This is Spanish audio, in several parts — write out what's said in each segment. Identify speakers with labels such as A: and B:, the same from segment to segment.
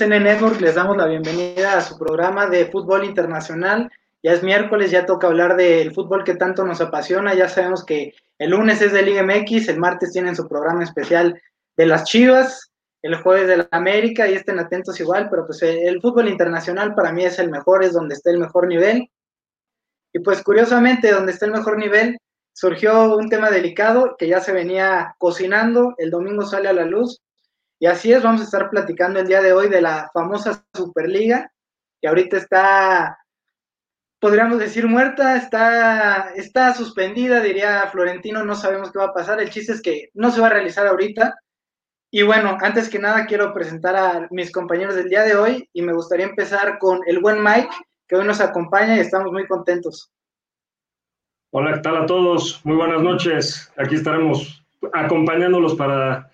A: ISN Network? Les damos la bienvenida a su programa de fútbol internacional. Ya es miércoles, ya toca hablar del fútbol que tanto nos apasiona. Ya sabemos que el lunes es de Liga MX, el martes tienen su programa especial de las Chivas, el jueves de la América y estén atentos igual, pero pues el fútbol internacional para mí es el mejor, es donde está el mejor nivel. Y pues curiosamente, donde está el mejor nivel, surgió un tema delicado que ya se venía cocinando, el domingo sale a la luz, y así es, vamos a estar platicando el día de hoy de la famosa Superliga, que ahorita está, podríamos decir, muerta, está, está suspendida, diría Florentino, no sabemos qué va a pasar. El chiste es que no se va a realizar ahorita. Y bueno, antes que nada quiero presentar a mis compañeros del día de hoy y me gustaría empezar con el buen Mike, que hoy nos acompaña y estamos muy contentos.
B: Hola, ¿qué tal a todos? Muy buenas noches. Aquí estaremos acompañándolos para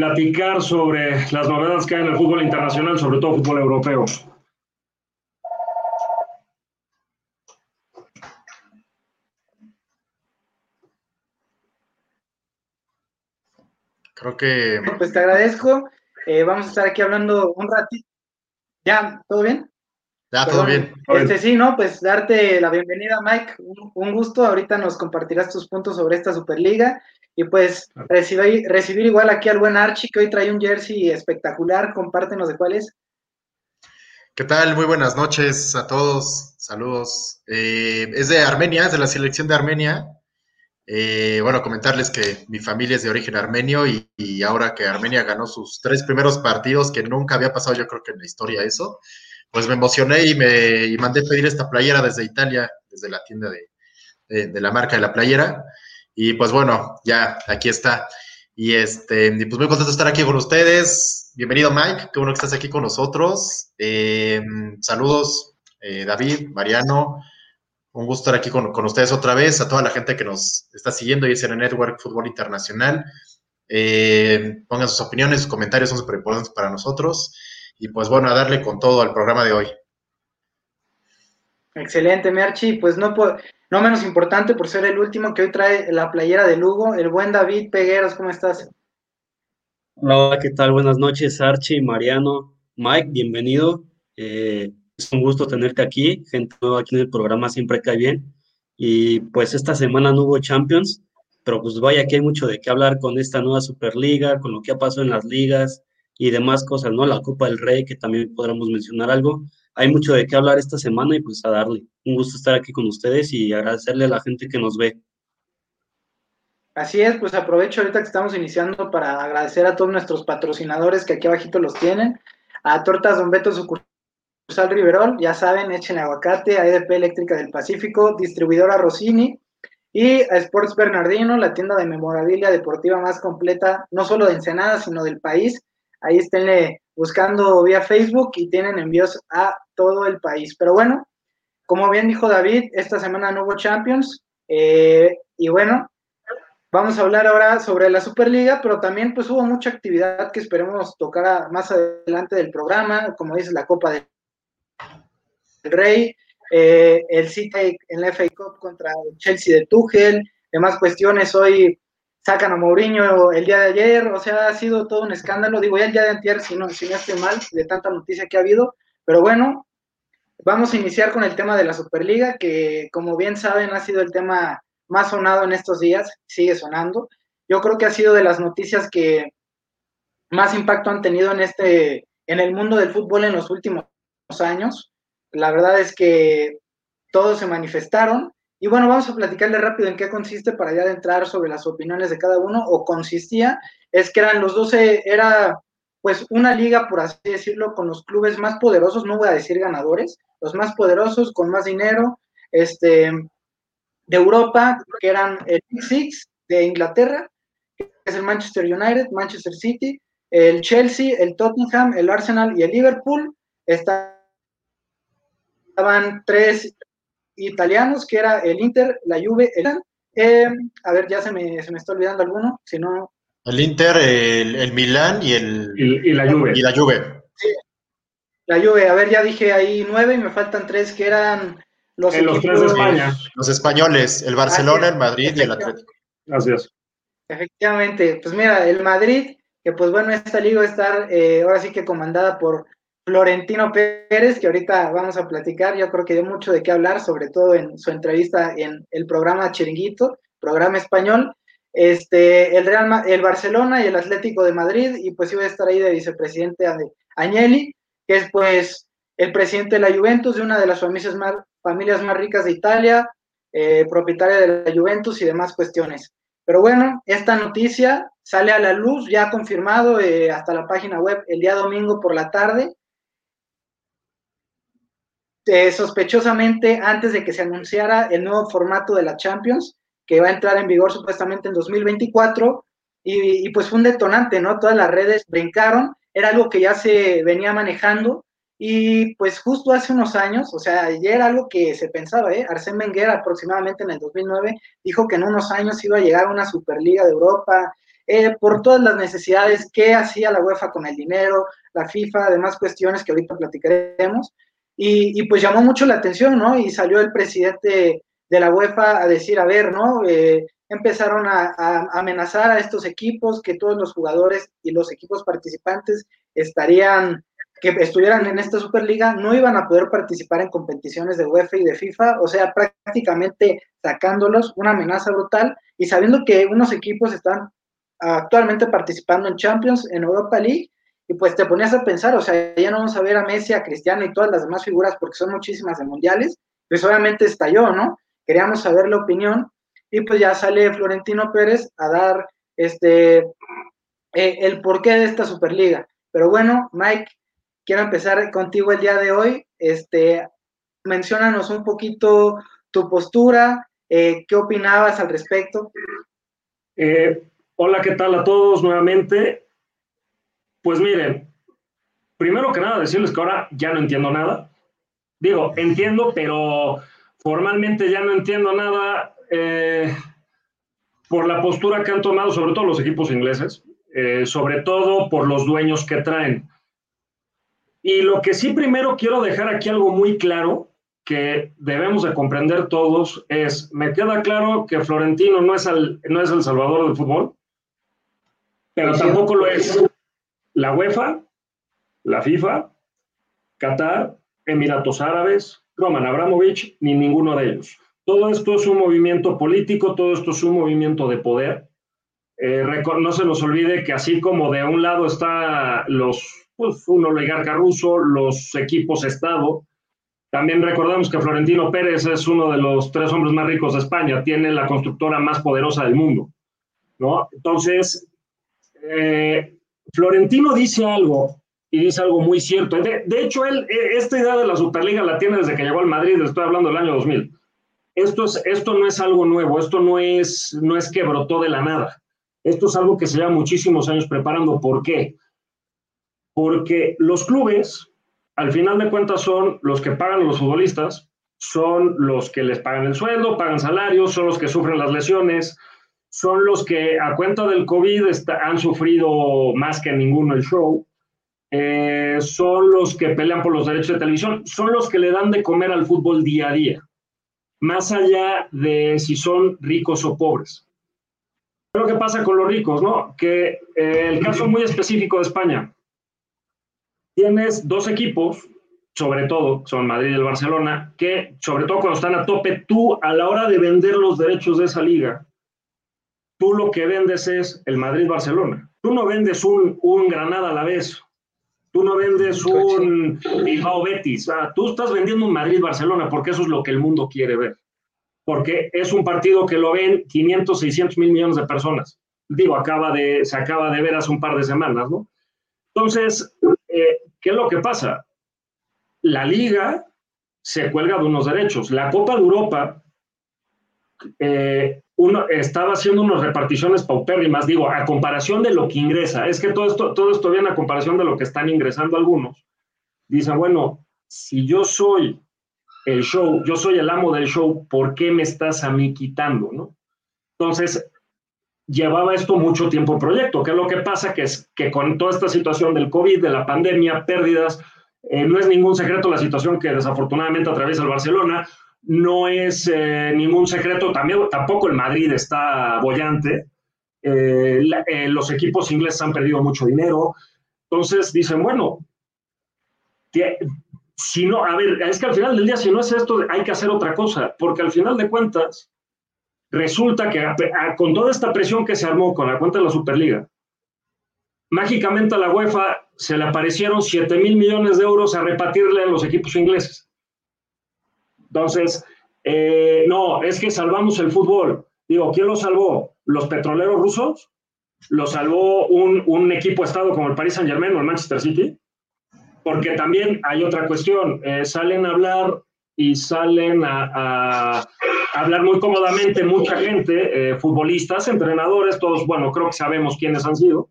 B: platicar sobre las novedades que hay en el fútbol internacional, sobre todo fútbol europeo.
A: Creo que... Pues te agradezco. Eh, vamos a estar aquí hablando un ratito. ¿Ya? ¿Todo bien?
C: Ya, todo bien.
A: Este, sí, ¿no? Pues darte la bienvenida, Mike. un, gusto. Ahorita nos compartirás tus puntos sobre esta Superliga y pues recibir, recibir igual aquí al buen Archie, que hoy trae un jersey espectacular. Compártenos de cuál es.
C: ¿Qué tal? Muy buenas noches a todos. Saludos. Eh, es de Armenia, es de la selección de Armenia. Eh, bueno, comentarles que mi familia es de origen armenio y, ahora que Armenia ganó sus tres primeros partidos, que nunca había pasado yo creo que en la historia eso, pues me emocioné y me y mandé pedir esta playera desde Italia, desde la tienda de, la marca de la playera. Y pues bueno, ya aquí está. Y este, pues muy contento de estar aquí con ustedes. Bienvenido Mike, qué bueno que estás aquí con nosotros. Eh, saludos, eh, David, Mariano. Un gusto estar aquí con, ustedes otra vez, a toda la gente que nos está siguiendo y es en el Network Fútbol Internacional. Eh, pongan sus opiniones, sus comentarios, son súper importantes para nosotros. Y pues bueno, a darle con todo al programa de hoy.
A: Excelente, Merchi. Pues no, puedo no menos importante por ser el último que hoy trae la playera de Lugo, el buen David Pegueros, ¿cómo estás?
D: Hola, ¿qué tal? Buenas noches, Archie, Mariano, Mike, bienvenido. Eh, es un gusto tenerte aquí, gente nueva aquí en el programa siempre cae bien. Y pues esta semana no hubo Champions, pero pues vaya que hay mucho de qué hablar con esta nueva Superliga, con lo que ha pasado en las ligas y demás cosas, ¿no? La Copa del Rey, que también podremos mencionar algo hay mucho de qué hablar esta semana y pues a darle. Un gusto estar aquí con ustedes y agradecerle a la gente que nos ve.
A: Así es, pues aprovecho ahorita que estamos iniciando para agradecer a todos nuestros patrocinadores que aquí abajito los tienen. A Tortas Don Beto Sucursal Riverol, ya saben, echen aguacate, a EDP Eléctrica del Pacífico, distribuidora Rossini y a Sports Bernardino, la tienda de memorabilia deportiva más completa, no solo de Ensenada, sino del país. Ahí esténle buscando vía Facebook y tienen envíos a todo el país. Pero bueno, como bien dijo David, esta semana no hubo Champions. Eh, y bueno, vamos a hablar ahora sobre la Superliga, pero también pues hubo mucha actividad que esperemos tocar más adelante del programa, como dice la Copa del Rey, eh, el City en la FA Cup contra el Chelsea de Tuchel, demás cuestiones. Hoy sacan a Mourinho el día de ayer, o sea, ha sido todo un escándalo, digo ya el día de ayer, si no, si no estoy mal, de tanta noticia que ha habido, pero bueno, vamos a iniciar con el tema de la Superliga, que como bien saben ha sido el tema más sonado en estos días, sigue sonando. Yo creo que ha sido de las noticias que más impacto han tenido en este, en el mundo del fútbol en los últimos años. La verdad es que todos se manifestaron. Y bueno, vamos a platicarle rápido en qué consiste para ya entrar sobre las opiniones de cada uno, o consistía, es que eran los 12, era pues una liga, por así decirlo, con los clubes más poderosos, no voy a decir ganadores, los más poderosos, con más dinero, este, de Europa, que eran el Six de Inglaterra, que es el Manchester United, Manchester City, el Chelsea, el Tottenham, el Arsenal y el Liverpool. Estaban tres italianos, que era el Inter, la Juve, el... Eh, a ver, ya se me, se me está olvidando alguno, si no...
C: El Inter, el, el Milán y el...
B: Y, la Juve.
C: Y la Juve.
A: Sí. La Juve, a ver, ya dije ahí nueve y me faltan tres que eran los,
B: en los tres de España.
C: Los españoles, el Barcelona, el Madrid y el Atlético.
B: Gracias.
A: Efectivamente, pues mira, el Madrid, que pues bueno, esta liga va a estar eh, ahora sí que comandada por Florentino Pérez, que ahorita vamos a platicar, yo creo que dio mucho de qué hablar, sobre todo en su entrevista en el programa Chiringuito, programa español, este, el Real, el Barcelona y el Atlético de Madrid, y pues iba a estar ahí de vicepresidente Agnelli, que es pues el presidente de la Juventus, de una de las familias más, familias más ricas de Italia, eh, propietaria de la Juventus y demás cuestiones. Pero bueno, esta noticia sale a la luz, ya confirmado eh, hasta la página web el día domingo por la tarde. Eh, sospechosamente, antes de que se anunciara el nuevo formato de la Champions, que va a entrar en vigor supuestamente en 2024, y, y pues fue un detonante, ¿no? Todas las redes brincaron, era algo que ya se venía manejando, y pues justo hace unos años, o sea, ya era algo que se pensaba, ¿eh? Arsène Wenger aproximadamente en el 2009 dijo que en unos años iba a llegar una Superliga de Europa, eh, por todas las necesidades que hacía la UEFA con el dinero, la FIFA, además cuestiones que ahorita platicaremos. Y, y, pues llamó mucho la atención, ¿no? Y salió el presidente de la UEFA a decir, a ver, ¿no? Eh, empezaron a, a, amenazar a estos equipos, que todos los jugadores y los equipos participantes estarían que estuvieran en esta Superliga no iban a poder participar en competiciones de UEFA y de FIFA, o sea, prácticamente sacándolos, una amenaza brutal, y sabiendo que unos equipos están actualmente participando en Champions, en Europa League, y pues te ponías a pensar, o sea, ya no vamos a ver a Messi, a Cristiano y todas las demás figuras porque son muchísimas de mundiales, pues obviamente estalló, ¿no? Queríamos saber la opinión, y pues ya sale Florentino Pérez a dar este eh, el porqué de esta Superliga. Pero bueno, Mike, quiero empezar contigo el día de hoy. Este, menciónanos un poquito tu postura, eh, qué opinabas al respecto.
B: Eh, hola, ¿qué tal a todos nuevamente? Pues miren, primero que nada decirles que ahora ya no entiendo nada. Digo, entiendo, pero formalmente ya no entiendo nada eh, por la postura que han tomado, sobre todo los equipos ingleses, sobre todo por los dueños que traen. Y lo que sí primero quiero dejar aquí algo muy claro, que debemos de comprender todos, es, me queda claro que Florentino no es, no es el salvador del fútbol, pero tampoco lo es la UEFA, la FIFA, Qatar, Emiratos Árabes, Roman Abramovich, ni ninguno de ellos. Todo esto es un movimiento político, todo esto es un movimiento de poder. Eh, no se nos olvide que así como de un lado está los pues, un oligarca ruso, los equipos Estado. También recordamos que Florentino Pérez es uno de los tres hombres más ricos de España, tiene la constructora más poderosa del mundo. ¿no? Entonces, eh, Florentino dice algo y dice algo muy cierto. De, hecho, él, e, esta idea de la Superliga la tiene desde que llegó al Madrid, estoy hablando del año 2000. Esto, es, esto no es algo nuevo, esto no es, no es que brotó de la nada. Esto es algo que se lleva muchísimos años preparando. ¿Por qué? porque los clubes, al final de cuentas, son los que pagan a los futbolistas, son los que les pagan el sueldo, pagan salarios, son los que sufren las lesiones, son los que a cuenta del COVID han sufrido más que ninguno el show, eh, son los que pelean por los derechos de televisión, son los que le dan de comer al fútbol día a día, más allá de si son ricos o pobres. lo que pasa con los ricos, ¿no? Que eh, el caso muy específico de España, tienes dos equipos, sobre todo, son Madrid y el Barcelona, que sobre todo cuando están a tope, tú a la hora de vender los derechos de esa liga, tú lo que vendes es el Madrid-Barcelona. Tú no vendes un, un Granada a la vez, tú no vendes un Bilbao Betis, ah, tú estás vendiendo un Madrid-Barcelona porque eso es lo que el mundo quiere ver porque es un partido que lo ven 500, 600 mil millones de personas. Digo, acaba de, se acaba de ver hace un par de semanas, ¿no? Entonces, eh, ¿qué es lo que pasa? La liga se cuelga de unos derechos. La Copa de Europa eh, uno, estaba haciendo unas reparticiones paupérrimas, digo, a comparación de lo que ingresa. Es que todo esto, todo esto viene a comparación de lo que están ingresando algunos. Dicen, bueno, si yo soy el show, yo soy el amo del show, ¿por qué me estás a mí quitando? ¿no? Entonces, llevaba esto mucho tiempo el proyecto. ¿Qué es lo que pasa? Que es que con toda esta situación del COVID, de la pandemia, pérdidas, eh, no es ningún secreto la situación que desafortunadamente atraviesa el Barcelona, no es eh, ningún secreto, tampoco el Madrid está bollante, eh, los equipos ingleses han perdido mucho dinero, entonces dicen, bueno, si no, a ver, es que al final del día, si no es esto, hay que hacer otra cosa, porque al final de cuentas, resulta que con toda esta presión que se armó con la cuenta de la Superliga, mágicamente a la UEFA se le aparecieron 7 mil millones de euros a repartirle a los equipos ingleses. Entonces, eh, no, es que salvamos el fútbol. Digo, ¿quién lo salvó? ¿Los petroleros rusos? ¿Lo salvó un, un equipo estado como el Paris Saint Germain o el Manchester City? porque también hay otra cuestión, eh, salen a hablar y salen a, hablar muy cómodamente mucha gente, eh, futbolistas, entrenadores, todos, bueno, creo que sabemos quiénes han sido.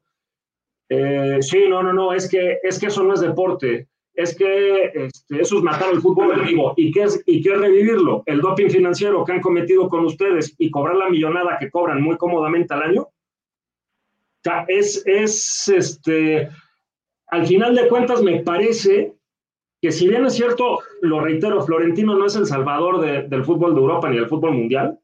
B: Eh, sí, no, no, no, es que, es que eso no es deporte, es que este, eso es matar el fútbol vivo. ¿Y qué, es, ¿Y qué revivirlo? El doping financiero que han cometido con ustedes y cobrar la millonada que cobran muy cómodamente al año. O sea, es, es este, al final de cuentas me parece que si bien es cierto, lo reitero, Florentino no es el salvador del fútbol de Europa ni del fútbol mundial,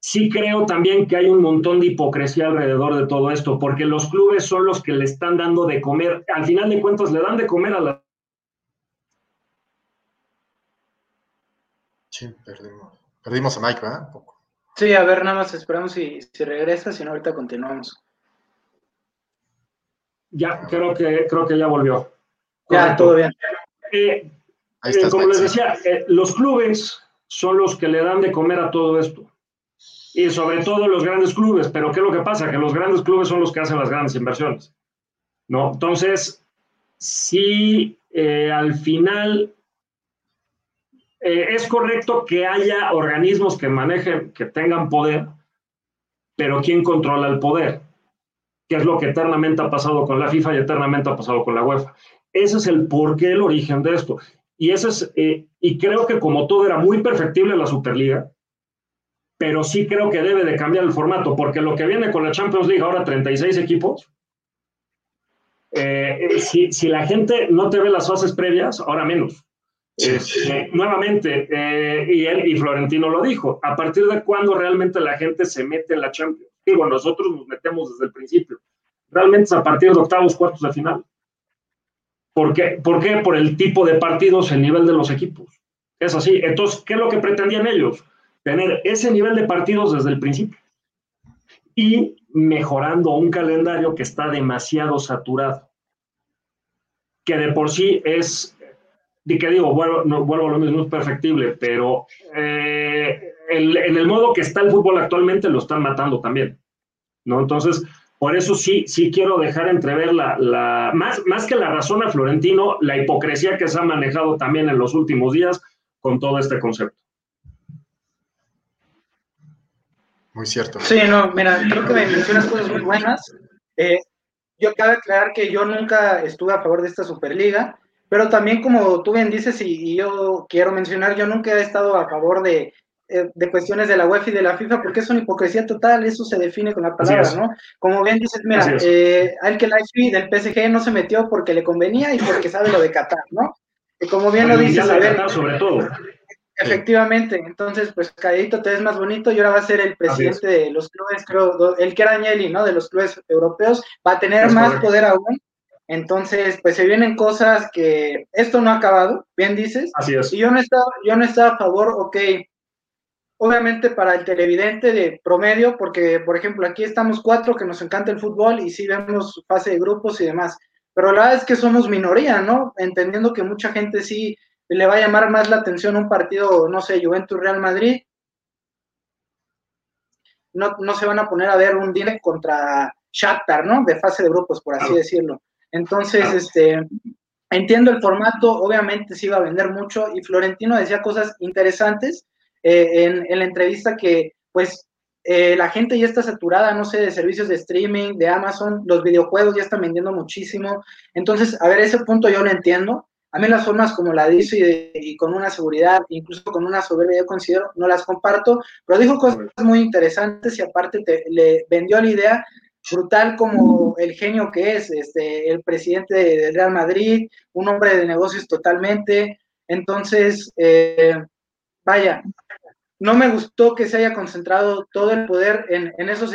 B: sí creo también que hay un montón de hipocresía alrededor de todo esto, porque los clubes son los que le están dando de comer, al final de cuentas le dan de comer a la...
C: Sí, perdimos, perdimos a Mike, ¿verdad? Un poco.
A: Sí, a ver, nada más esperamos si, si regresa, si no ahorita continuamos.
B: Ya, creo que, creo que ya volvió.
A: Ya, todo bien.
B: Eh, eh, como les decía, eh, los clubes son los que le dan de comer a todo esto. Y sobre todo los grandes clubes. Pero ¿qué es lo que pasa? Que los grandes clubes son los que hacen las grandes inversiones. ¿no? Entonces, sí, al final es correcto que haya organismos que manejen, que tengan poder, pero ¿quién controla el poder? que es lo que eternamente ha pasado con la FIFA y eternamente ha pasado con la UEFA. Ese es el porqué, el origen de esto. Y, ese es, eh, y creo que como todo era muy perfectible la Superliga, pero sí creo que debe de cambiar el formato, porque lo que viene con la Champions League ahora 36 equipos, eh, eh, si, si, la gente no te ve las fases previas, ahora menos. Nuevamente, y él y Florentino lo dijo, a partir de cuándo realmente la gente se mete en la Champions digo, nosotros nos metemos desde el principio. Realmente es a partir de octavos, cuartos de final. ¿Por? ¿Por qué? Por el tipo de partidos, el nivel de los equipos. Es así. Entonces, ¿qué es lo que pretendían ellos? Tener ese nivel de partidos desde el principio. Y mejorando un calendario que está demasiado saturado. Que de por sí es, y que digo, vuelvo, no, vuelvo a lo mismo, es perfectible, pero eh, en el modo que está el fútbol actualmente lo están matando también, ¿no? Entonces, por eso sí, sí quiero dejar entrever la, la más, más que la razón a Florentino, la hipocresía que se ha manejado también en los últimos días con todo este concepto.
C: Muy cierto.
A: Sí, no, mira, creo que me mencionas cosas muy buenas. Eh, yo cabe aclarar que yo nunca estuve a favor de esta Superliga, pero también como tú bien dices y yo quiero mencionar, yo nunca he estado a favor de eh, de cuestiones de la UEFA y de la FIFA, porque es una hipocresía total, eso se define con la palabra, ¿no? Como bien dices, mira, eh, al que la del PSG no se metió porque le convenía y porque sabe lo de Qatar, ¿no? Y como bien lo dices, a ver,
B: sobre todo.
A: Efectivamente, entonces pues Calladito te ves más bonito y ahora va a ser el presidente de los clubes, creo, el que era Agnelli, ¿no? De los clubes europeos, va a tener más poder aún. Entonces, pues se vienen cosas que esto no ha acabado, bien dices.
B: Así es.
A: Y yo no estaba, yo no estaba a favor, ok, obviamente para el televidente de promedio, porque por ejemplo aquí estamos cuatro que nos encanta el fútbol y sí vemos fase de grupos y demás, pero la verdad es que somos minoría, ¿no? Entendiendo que mucha gente sí le va a llamar más la atención un partido, no sé, Juventus Real Madrid, no, no se van a poner a ver un direct contra Shakhtar, ¿no? De fase de grupos, por así decirlo. Entonces, este, entiendo el formato, obviamente sí iba a vender mucho y Florentino decía cosas interesantes eh, en, en, la entrevista que, pues, eh, la gente ya está saturada, no sé, de servicios de streaming, de Amazon, los videojuegos ya están vendiendo muchísimo. Entonces, a ver, ese punto yo lo entiendo. A mí las formas como la dice y, y, con una seguridad, incluso con una soberbia, yo considero, no las comparto, pero dijo cosas muy interesantes y aparte te, le vendió la idea brutal como el genio que es, este, el presidente del Real Madrid, un hombre de negocios totalmente. Entonces, eh, vaya, no me gustó que se haya concentrado todo el poder en, en esos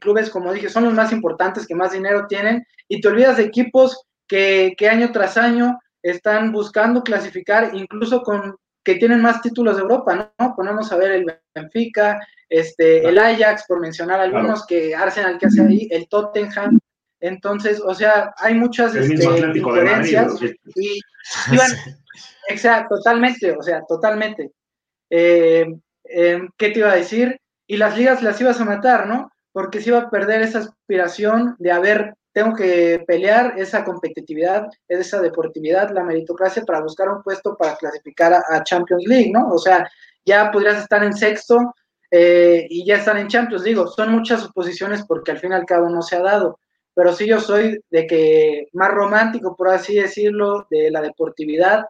A: clubes, como dije, son los más importantes, que más dinero tienen, y te olvidas de equipos que, que año tras año están buscando clasificar, incluso con que tienen más títulos de Europa, ¿no? Ponemos a ver el Benfica, este, el Ajax, por mencionar algunos, que Arsenal que hace ahí, el Tottenham. Entonces, o sea, hay muchas
B: el
A: este, diferencias.
B: Madrid,
A: y iban, exacto, totalmente, o sea, totalmente. Eh, eh, ¿Qué te iba a decir? Y las ligas las ibas a matar, ¿no? Porque se iba a perder esa aspiración de haber tengo que pelear esa competitividad, esa deportividad, la meritocracia para buscar un puesto para clasificar a, a Champions League, ¿no? O sea, ya podrías estar en sexto eh, y ya estar en Champions. Digo, son muchas suposiciones porque al fin y al cabo no se ha dado, pero sí yo soy de que más romántico, por así decirlo, de la deportividad,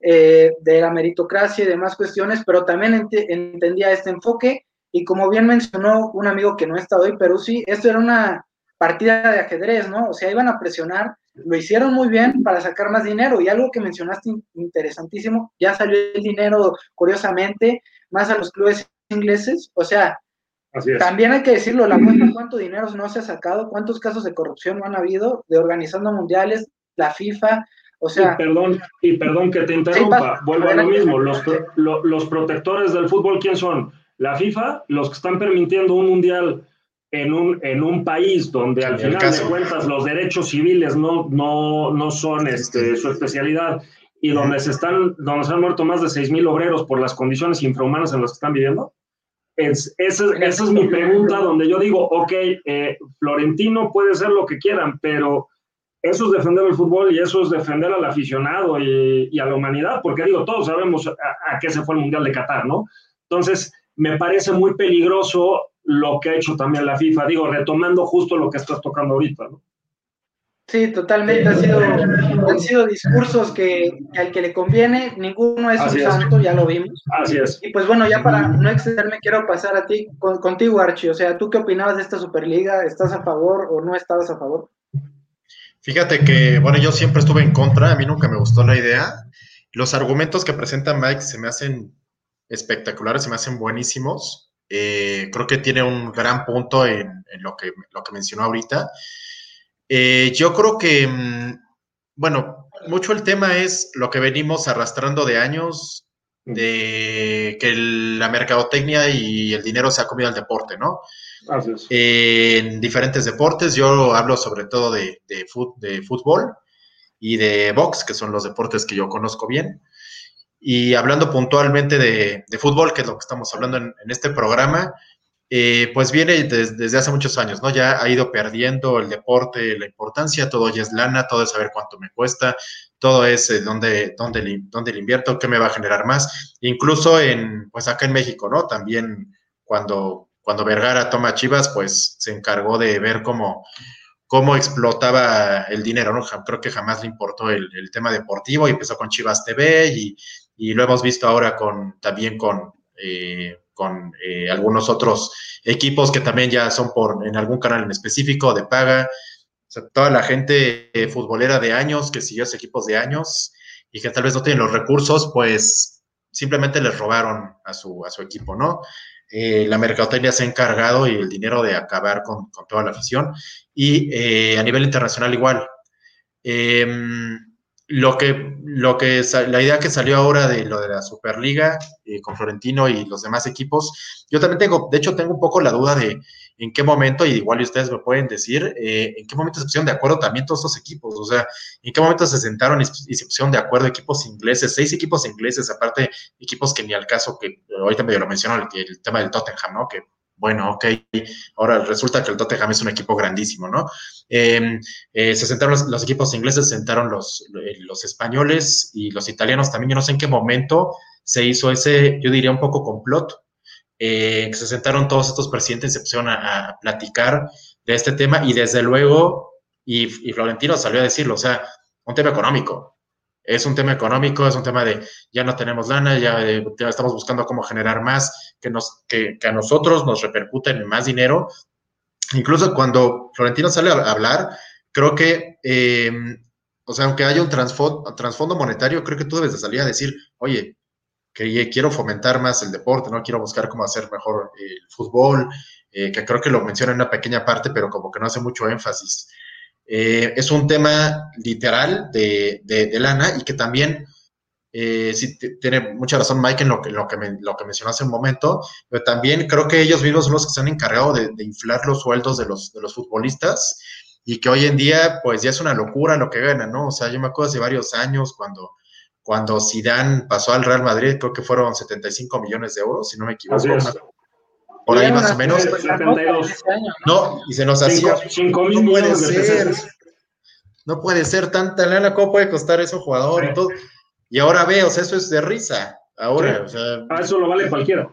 A: eh, de la meritocracia y demás cuestiones, pero también ent entendía este enfoque y como bien mencionó un amigo que no está hoy, pero sí, esto era una partida de ajedrez, ¿no? O sea, iban a presionar, lo hicieron muy bien para sacar más dinero y algo que mencionaste interesantísimo, ya salió el dinero, curiosamente, más a los clubes ingleses, o sea, también hay que decirlo, la cuenta cuánto dinero no se ha sacado, cuántos casos de corrupción no han habido de organizando mundiales, la FIFA, o sea...
B: Y perdón, y perdón que te interrumpa, sí, vuelvo a lo mismo, los, lo, los protectores del fútbol, ¿quién son? La FIFA, los que están permitiendo un mundial en un, en un país donde al final caso. de cuentas los derechos civiles no, no, no son este, su especialidad y donde se, están, donde se han muerto más de 6.000 obreros por las condiciones infrahumanas en las que están viviendo? Es, esa, esa es mi pregunta donde yo digo, ok, eh, Florentino puede ser lo que quieran, pero eso es defender el fútbol y eso es defender al aficionado y, y a la humanidad, porque digo, todos sabemos a, a, qué se fue el Mundial de Qatar, ¿no? Entonces, me parece muy peligroso lo que ha hecho también la FIFA, digo, retomando justo lo que estás tocando ahorita, ¿no?
A: Sí, totalmente. Ha sido, han sido discursos que, que, al que le conviene, ninguno es Así un es. santo, ya lo vimos.
B: Así es.
A: Y pues bueno, ya para no excederme, quiero pasar a ti, con, contigo, Archie. O sea, ¿tú qué opinabas de esta Superliga? ¿Estás a favor o no estabas a favor?
C: Fíjate que, bueno, yo siempre estuve en contra, a mí nunca me gustó la idea. Los argumentos que presenta Mike se me hacen espectaculares, se me hacen buenísimos. Eh, creo que tiene un gran punto en, en lo, que, lo que mencionó ahorita. Eh, yo creo que, mm, bueno, mucho el tema es lo que venimos arrastrando de años, de que el, la mercadotecnia y el dinero se ha comido al deporte, ¿no?
B: Así es.
C: Eh, en diferentes deportes, yo hablo sobre todo de, de, fut, de, fútbol y de box, que son los deportes que yo conozco bien. Y hablando puntualmente de, de fútbol, que es lo que estamos hablando en, en este programa, eh, pues viene desde, hace muchos años, ¿no? Ya ha ido perdiendo el deporte la importancia, todo ya es lana, todo es saber cuánto me cuesta, todo es eh, dónde, dónde, dónde le invierto, qué me va a generar más. Incluso en, pues acá en México, ¿no? También cuando, cuando Vergara toma Chivas, pues se encargó de ver cómo, cómo explotaba el dinero, ¿no? Creo que jamás le importó el, el tema deportivo y empezó con Chivas TV y, y, lo hemos visto ahora con, también con... Eh, con eh, algunos otros equipos que también ya son por en algún canal en específico de paga. O sea, toda la gente eh, futbolera de años que siguió esos equipos de años y que tal vez no tienen los recursos, pues simplemente les robaron a su, a su equipo, ¿no? Eh, la mercadotecnia se ha encargado y el dinero de acabar con, con toda la afición. Y eh, a nivel internacional igual. Em, lo que, lo que, la idea que salió ahora de lo de la Superliga eh, con Florentino y los demás equipos, yo también tengo, de hecho, tengo un poco la duda de en qué momento, y igual ustedes me pueden decir, eh, en qué momento se pusieron de acuerdo también todos estos equipos, o sea, en qué momento se sentaron y, se pusieron de acuerdo equipos ingleses, seis equipos ingleses, aparte equipos que ni al caso, que ahorita me lo menciono, el, el tema del Tottenham, ¿no? Que bueno, ok, ahora resulta que el Tottenham es un equipo grandísimo, ¿no? Em, eh, se sentaron los, equipos ingleses, se sentaron los, eh, los españoles y los italianos también. Yo no sé en qué momento se hizo ese, yo diría un poco complot, eh, que se sentaron todos estos presidentes y se pusieron a, platicar de este tema y desde luego, y Florentino salió a decirlo, o sea, un tema económico es un tema económico, es un tema de ya no tenemos lana, ya, eh, estamos buscando cómo generar más, que, nos, que, a nosotros nos repercuten en más dinero. Incluso cuando Florentino sale a hablar, creo que, eh, o sea, aunque haya un trasfondo, monetario, creo que tú debes de salir a decir, oye, que quiero fomentar más el deporte, ¿no? Quiero buscar cómo hacer mejor el fútbol, eh, que creo que lo menciona en una pequeña parte, pero como que no hace mucho énfasis. Eh, es un tema literal de, de, lana y que también, eh, sí, tiene mucha razón Mike en lo que, lo, que lo que mencionó hace un momento, pero también creo que ellos mismos son los que se han encargado de, inflar los sueldos de los, de los futbolistas y que hoy en día pues ya es una locura lo que ganan, ¿no? O sea, yo me acuerdo hace varios años cuando, cuando Zidane pasó al Real Madrid, creo que fueron 75 millones de euros, si no me equivoco por ahí más o menos. No, y se nos hacía. no puede ser. No puede ser tanta lana, ¿cómo puede costar eso jugador y todo? Y ahora ve, o sea, eso es de risa. Ahora, o sea.
B: Ah, eso lo vale cualquiera.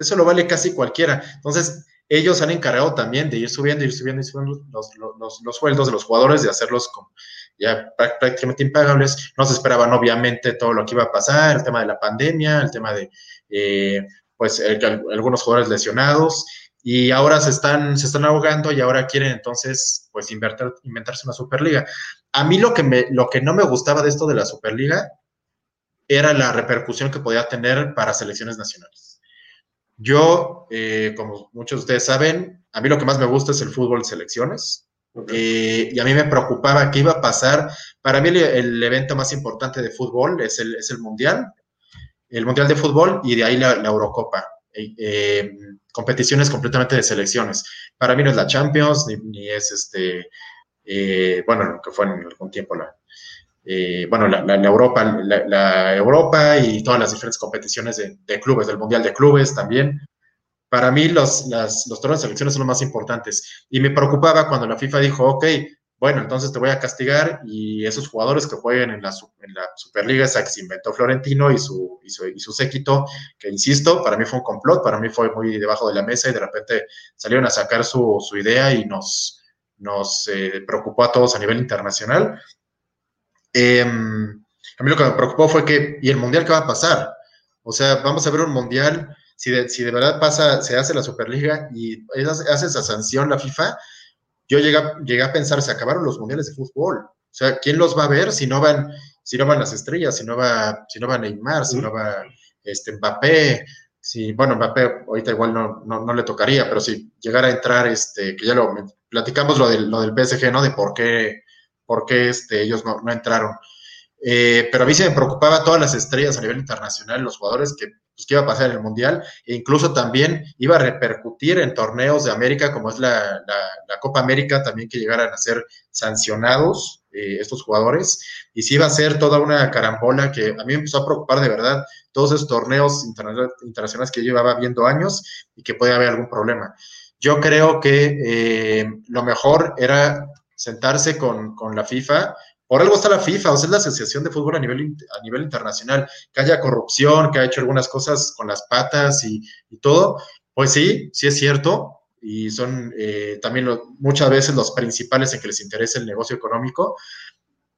C: Eso lo vale casi cualquiera. Entonces, ellos han encargado también de ir subiendo, ir subiendo, ir subiendo los, los, los, sueldos de los jugadores, de hacerlos como ya prácticamente impagables. No se esperaban, obviamente, todo lo que iba a pasar, el tema de la pandemia, el tema de eh, pues eh, algunos jugadores lesionados y ahora se están, se están ahogando y ahora quieren entonces pues inventarse una Superliga. A mí lo que, me, lo que no me gustaba de esto de la Superliga era la repercusión que podía tener para selecciones nacionales. Yo, eh, como muchos de ustedes saben, a mí lo que más me gusta es el fútbol de selecciones. Eh, y a mí me preocupaba qué iba a pasar. Para mí el, evento más importante de fútbol es el, es el Mundial el Mundial de Fútbol y de ahí la, Eurocopa. Eh, eh, competiciones completamente de selecciones. Para mí no es la Champions, ni, es este, eh, bueno, lo que fue en algún tiempo la, bueno, la, Europa, la, Europa y todas las diferentes competiciones de, clubes, del Mundial de Clubes también. Para mí los, las, los torneos de selecciones son los más importantes. Y me preocupaba cuando la FIFA dijo, ok, bueno, entonces te voy a castigar y esos jugadores que jueguen en la, en la Superliga, esa que se inventó Florentino y su, y su, y su séquito, que insisto, para mí fue un complot, para mí fue muy debajo de la mesa y de repente salieron a sacar su, su idea y nos, nos eh, preocupó a todos a nivel internacional. Em, a mí lo que me preocupó fue que, ¿y el Mundial qué va a pasar? O sea, vamos a ver un Mundial, si de, si de verdad pasa, se hace la Superliga y hace esa sanción la FIFA, yo llegué, llegué a pensar, se acabaron los mundiales de fútbol. O sea, ¿quién los va a ver si no van, si no van las estrellas, si no va, si no va Neymar, si no va este, Mbappé? Si, bueno, Mbappé ahorita igual no, no, le tocaría, pero si llegara a entrar, este, que ya lo platicamos lo del, lo del PSG, ¿no? De por qué, por qué este, ellos no, no entraron. Eh, pero a mí se me preocupaba todas las estrellas a nivel internacional, los jugadores que pues, qué iba a pasar en el Mundial, e incluso también iba a repercutir en torneos de América, como es la, Copa América, también que llegaran a ser sancionados eh, estos jugadores, y sí iba a ser toda una carambola que a mí me empezó a preocupar de verdad todos esos torneos internacionales que llevaba viendo años y que podía haber algún problema. Yo creo que eh, lo mejor era sentarse con la FIFA, por algo está la FIFA, o sea, es la Asociación de Fútbol a nivel, a nivel internacional, que haya corrupción, que ha hecho algunas cosas con las patas y, todo, pues sí, sí es cierto, y son eh, también muchas veces los principales en que les interesa el negocio económico,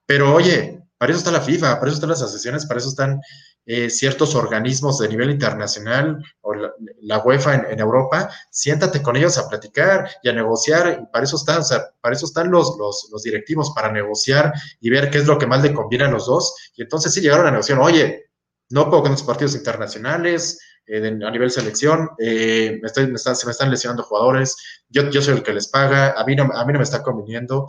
C: pero oye, para eso está la FIFA, para eso están las asociaciones, para eso están eh, ciertos organismos de nivel internacional o la, UEFA en, Europa, siéntate con ellos a platicar y a negociar, y para eso están, para eso están los, los, directivos, para negociar y ver qué es lo que más le conviene a los dos, y entonces sí llegaron a negociar, oye, no puedo con los partidos internacionales, eh, a nivel selección, eh, me, estoy, se me están lesionando jugadores, yo, yo soy el que les paga, a mí, no, a mí no me está conviniendo.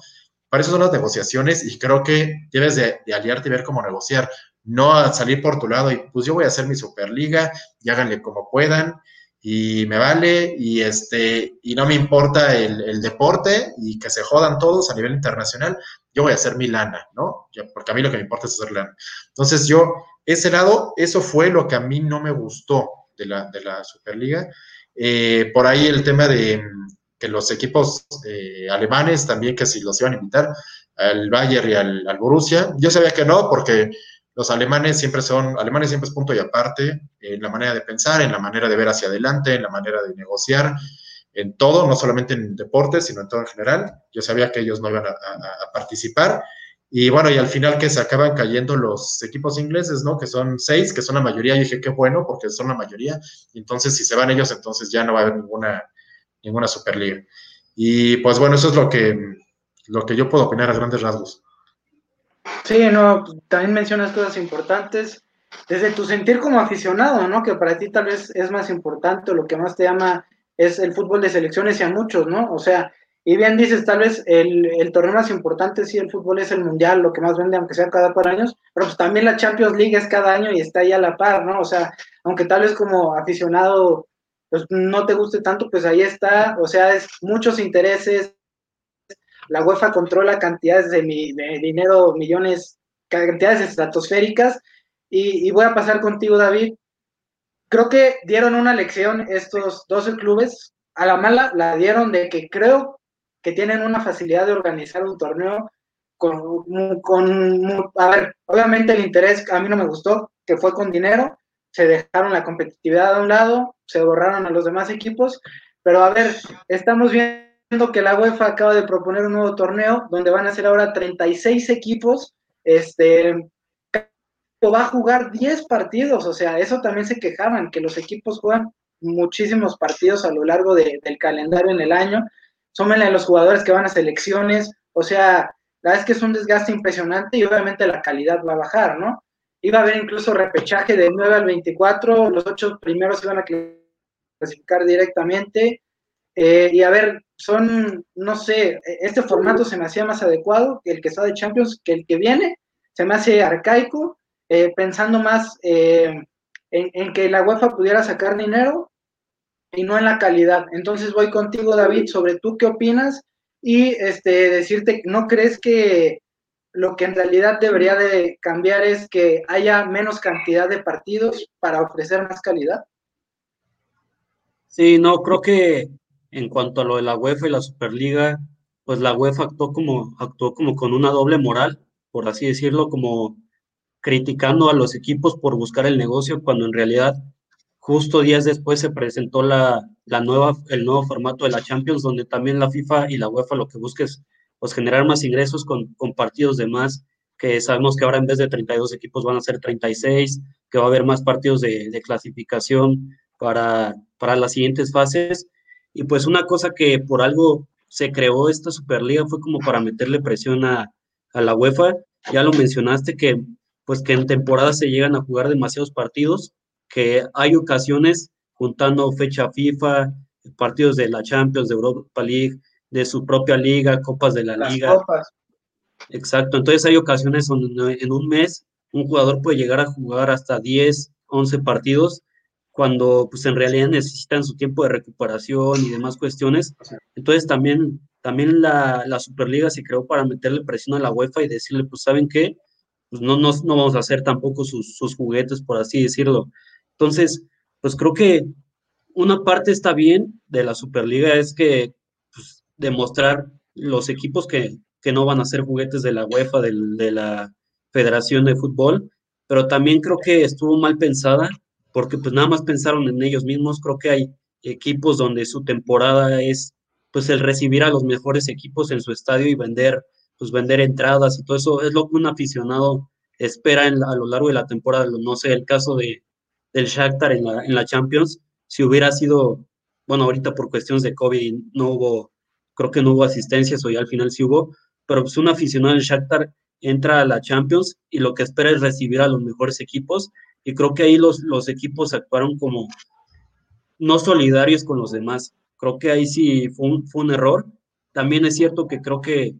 C: Para eso son las negociaciones y creo que debes de, de aliarte y ver cómo negociar, no a salir por tu lado y pues yo voy a hacer mi Superliga y háganle como puedan y me vale y este y no me importa el, deporte y que se jodan todos a nivel internacional, yo voy a hacer mi lana, ¿no? Porque a mí lo que me importa es hacer lana. Entonces yo, ese lado, eso fue lo que a mí no me gustó de la, de la Superliga. Eh, por ahí el tema de que los equipos eh, alemanes también, que si los iban a invitar, al Bayern y al, al Borussia, yo sabía que no, porque los alemanes siempre son, alemanes siempre es punto y aparte en la manera de pensar, en la manera de ver hacia adelante, en la manera de negociar, en todo, no solamente en deportes, sino en todo en general. Yo sabía que ellos no iban a, a, participar. Y bueno, y al final que se acaban cayendo los equipos ingleses, ¿no? Que son seis, que son la mayoría. Yo dije, qué bueno, porque son la mayoría. Entonces, si se van ellos, entonces ya no va a haber ninguna, ninguna Superliga. Y pues bueno, eso es lo que, lo que yo puedo opinar a grandes rasgos.
A: Sí, no, también mencionas cosas importantes. Desde tu sentir como aficionado, ¿no? Que para ti tal vez es más importante, lo que más te llama es el fútbol de selecciones y a muchos, ¿no? O sea, y bien dices, tal vez el, el torneo más importante sí, el fútbol es el mundial, lo que más vende, aunque sea cada cuatro años, pero pues también la Champions League es cada año y está ahí a la par, ¿no? O sea, aunque tal vez como aficionado pues no te guste tanto, pues ahí está, o sea, es muchos intereses, la UEFA controla cantidades de, dinero, millones, cantidades estratosféricas. Y, voy a pasar contigo, David. Creo que dieron una lección estos 12 clubes. A la mala la dieron de que creo que tienen una facilidad de organizar un torneo con, a ver, obviamente el interés a mí no me gustó, que fue con dinero, se dejaron la competitividad a un lado, se borraron a los demás equipos, pero a ver, estamos viendo que la UEFA acaba de proponer un nuevo torneo donde van a ser ahora 36 equipos. Este va a jugar 10 partidos, o sea, eso también se quejaban, que los equipos juegan muchísimos partidos a lo largo de, del calendario en el año. Súmenle a los jugadores que van a selecciones, o sea, la verdad es que es un desgaste impresionante y obviamente la calidad va a bajar, ¿no? Iba a haber incluso repechaje del 9 al 24, los ocho primeros iban a clasificar directamente. Eh, y a ver, son, no sé, este formato se me hacía más adecuado que el que está de Champions, que el que viene, se me hace arcaico, eh, pensando más eh, en, en, que la UEFA pudiera sacar dinero y no en la calidad. Entonces voy contigo, David, sobre tú qué opinas y este, decirte, ¿no crees que lo que en realidad debería de cambiar es que haya menos cantidad de partidos para ofrecer más calidad?
D: Sí, no, creo que en cuanto a lo de la UEFA y la Superliga, pues la UEFA actuó como, actuó como con una doble moral, por así decirlo, como criticando a los equipos por buscar el negocio, cuando en realidad justo días después se presentó la, la nueva, el nuevo formato de la Champions, donde también la FIFA y la UEFA lo que busca es pues, generar más ingresos con, con partidos de más, que sabemos que ahora en vez de 32 equipos van a ser 36, que va a haber más partidos de, de clasificación para, para las siguientes fases y pues una cosa que por algo se creó esta Superliga fue como para meterle presión a, a la UEFA. Ya lo mencionaste que pues que en temporada se llegan a jugar demasiados partidos, que hay ocasiones juntando fecha FIFA, partidos de la Champions, de Europa League, de su propia liga, copas de la
A: Las
D: liga.
A: Copas.
D: Exacto, entonces hay ocasiones donde en un mes un jugador puede llegar a jugar hasta 10, 11 partidos cuando pues en realidad necesitan su tiempo de recuperación y demás cuestiones. Entonces también, también la, la Superliga se creó para meterle presión a la UEFA y decirle, pues saben qué, pues no, no, no vamos a hacer tampoco sus, sus juguetes, por así decirlo. Entonces, pues creo que una parte está bien de la Superliga es que pues, demostrar los equipos que, que no van a ser juguetes de la UEFA, de, de la Federación de Fútbol, pero también creo que estuvo mal pensada porque pues nada más pensaron en ellos mismos. Creo que hay equipos donde su temporada es pues el recibir a los mejores equipos en su estadio y vender, pues vender entradas y todo eso es lo que un aficionado espera a lo largo de la temporada. No sé, el caso de, del Shakhtar en la, en la Champions, si hubiera sido, bueno, ahorita por cuestiones de COVID no hubo, creo que no hubo asistencias o ya al final sí hubo, pero pues un aficionado del Shakhtar entra a la Champions y lo que espera es recibir a los mejores equipos y creo que ahí los, los equipos actuaron como no solidarios con los demás. Creo que ahí sí fue un, fue un error. También es cierto que creo que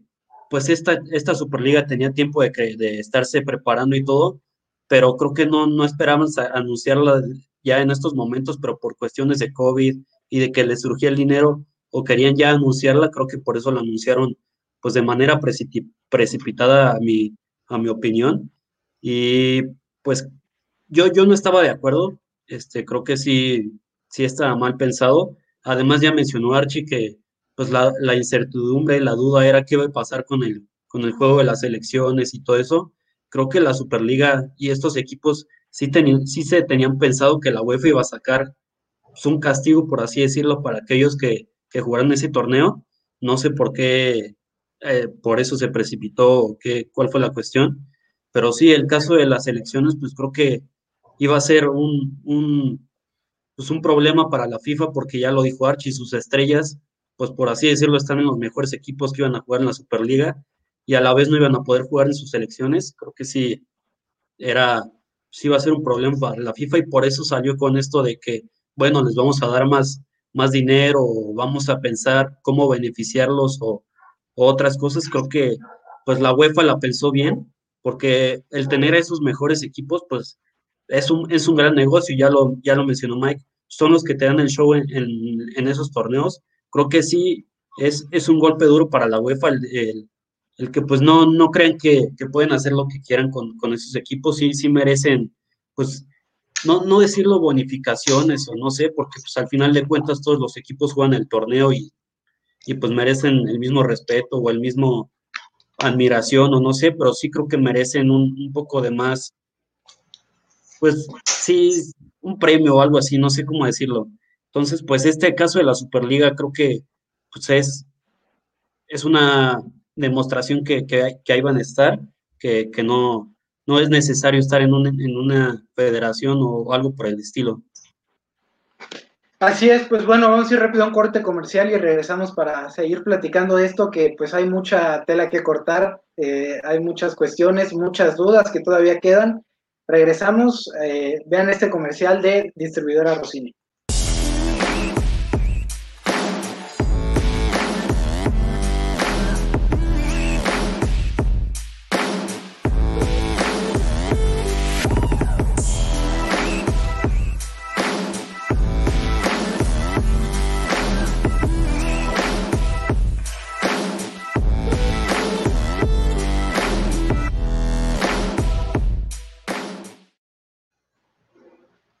D: pues esta, esta Superliga tenía tiempo de, de estarse preparando y todo, pero creo que no, no esperaban anunciarla ya en estos momentos, pero por cuestiones de COVID y de que les surgía el dinero o querían ya anunciarla, creo que por eso la anunciaron pues de manera precipitada a mi, a mi opinión. Y pues yo, yo no estaba de acuerdo, este, creo que sí, sí estaba mal pensado. Además ya mencionó Archie que pues la, la incertidumbre, la duda era qué iba a pasar con el, con el juego de las elecciones y todo eso. Creo que la Superliga y estos equipos sí, tenían, sí se tenían pensado que la UEFA iba a sacar pues, un castigo, por así decirlo, para aquellos que, que jugaran ese torneo. No sé por qué, eh, por eso se precipitó, qué, cuál fue la cuestión. Pero sí, el caso de las elecciones, pues creo que iba a ser un, un, pues un problema para la FIFA, porque ya lo dijo Archie, sus estrellas, pues por así decirlo, están en los mejores equipos que iban a jugar en la Superliga y a la vez no iban a poder jugar en sus selecciones. Creo que sí, era, sí iba a ser un problema para la FIFA y por eso salió con esto de que, bueno, les vamos a dar más, más dinero o vamos a pensar cómo beneficiarlos o, otras cosas. Creo que pues la UEFA la pensó bien porque el tener a esos mejores equipos, pues es un, es un gran negocio, ya lo, ya lo mencionó Mike, son los que te dan el show en, en, esos torneos. Creo que sí, es, es un golpe duro para la UEFA el, el, que pues no, no crean que, que, pueden hacer lo que quieran con, con esos equipos, sí, sí merecen, pues, no, no decirlo bonificaciones o no sé, porque pues al final de cuentas todos los equipos juegan el torneo y, y pues merecen el mismo respeto o el mismo admiración o no sé, pero sí creo que merecen un, un poco de más, pues sí, un premio o algo así, no sé cómo decirlo. Entonces, pues este caso de la Superliga creo que pues es, es una demostración que, que, que ahí van a estar, que, que no, no es necesario estar en, un, en una federación o algo por el estilo.
A: Así es, pues bueno, vamos a ir rápido a un corte comercial y regresamos para seguir platicando de esto, que pues hay mucha tela que cortar, eh, hay muchas cuestiones, muchas dudas que todavía quedan. Regresamos, eh, vean este comercial de Distribuidora Rossini.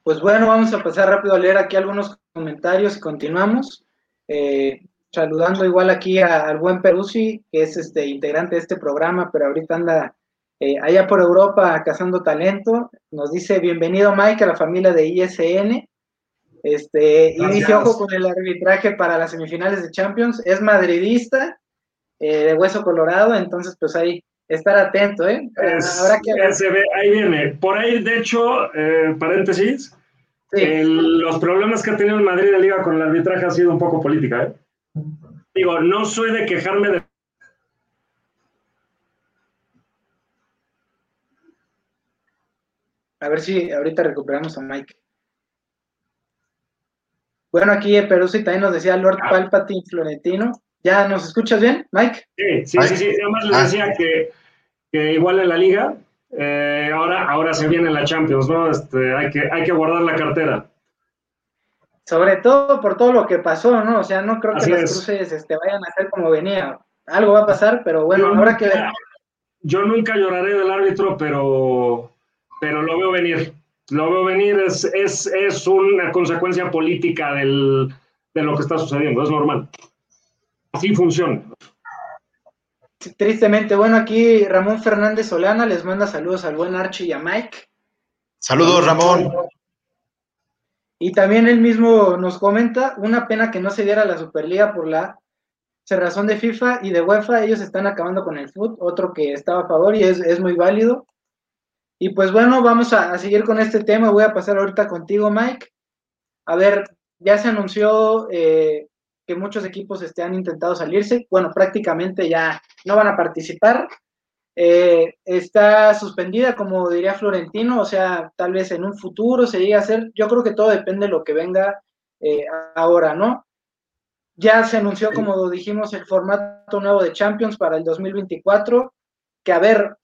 A: Pues bueno, vamos a pasar rápido a leer aquí algunos comentarios y continuamos. Eh, saludando igual aquí al buen Peruzzi, que es este integrante de este programa, pero ahorita anda eh, allá por Europa cazando talento. Nos dice bienvenido Mike a la familia de ISN. Este, y dice ojo con el arbitraje para las semifinales de Champions. Es madridista, eh, de hueso colorado, entonces pues ahí estar atento, ¿eh?
B: que... Se ve, ahí viene. Por ahí, de hecho, paréntesis, los problemas que ha tenido el Madrid de Liga con el arbitraje ha sido un poco política. ¿eh? Digo, no soy de quejarme de...
A: A ver si ahorita recuperamos a Mike. Bueno, aquí Perú sí también nos decía Lord ah. Palpatine Florentino. ¿Ya nos escuchas bien, Mike?
B: Sí, sí, sí, sí. Además le ah. decía que, que igual en la liga eh, ahora, ahora se viene la Champions, ¿no? Este, hay, que, hay que guardar la cartera.
A: Sobre todo por todo lo que pasó, ¿no? O sea, no creo que los cruces este, vayan a ser como venía. Algo va a pasar, pero bueno, ahora que...
B: Yo nunca lloraré del árbitro, pero, pero lo veo venir. Lo veo venir, es, es, es una consecuencia política del, de lo que está sucediendo, es normal. Así funciona.
A: Tristemente, bueno, aquí Ramón Fernández Solana les manda saludos al buen Archie y a Mike.
C: Saludos, Ramón.
A: Y también él mismo nos comenta, una pena que no se diera la Superliga por la cerrazón de FIFA y de UEFA, ellos están acabando con el fútbol, otro que estaba a favor y es, muy válido. Y pues bueno, vamos a, a, seguir con este tema, voy a pasar ahorita contigo, Mike. A ver, ya se anunció eh, que muchos equipos este, han intentado salirse. Bueno, prácticamente ya no van a participar. eh, está suspendida, como diría Florentino, o sea, tal vez en un futuro se llegue a hacer, yo creo que todo depende de lo que venga eh, ahora, ¿no? Ya se anunció, como dijimos, el formato nuevo de Champions para el 2024, que a ver,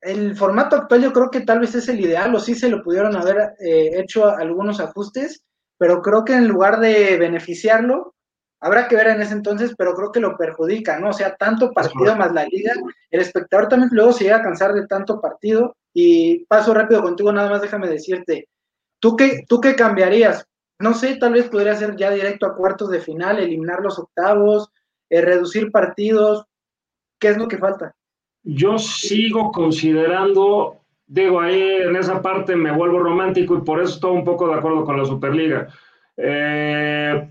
A: el formato actual yo creo que tal vez es el ideal, o sí se lo pudieron haber eh, hecho algunos ajustes, pero creo que en lugar de beneficiarlo, habrá que ver en ese entonces, pero creo que lo perjudica, ¿no? O sea, tanto partido más la liga, el espectador también luego se llega a cansar de tanto partido, y paso rápido contigo, nada más déjame decirte, ¿tú qué, tú qué cambiarías? No sé, tal vez podría ser ya directo a cuartos de final, eliminar los octavos, eh, reducir partidos, ¿qué es lo que falta?
B: Yo sigo considerando, digo, ahí en esa parte me vuelvo romántico y por eso estoy un poco de acuerdo con la Superliga. Eh,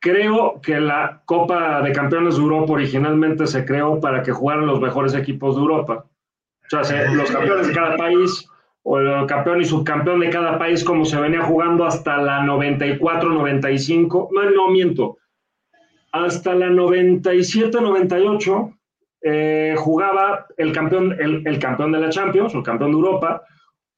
B: creo que la Copa de Campeones de Europa originalmente se creó para que jugaran los mejores equipos de Europa. O sea, los campeones de cada país o el campeón y subcampeón de cada país como se venía jugando hasta la 94-95. No, no miento. Hasta la 97-98 eh, jugaba el campeón, el, campeón de la Champions, el campeón de Europa,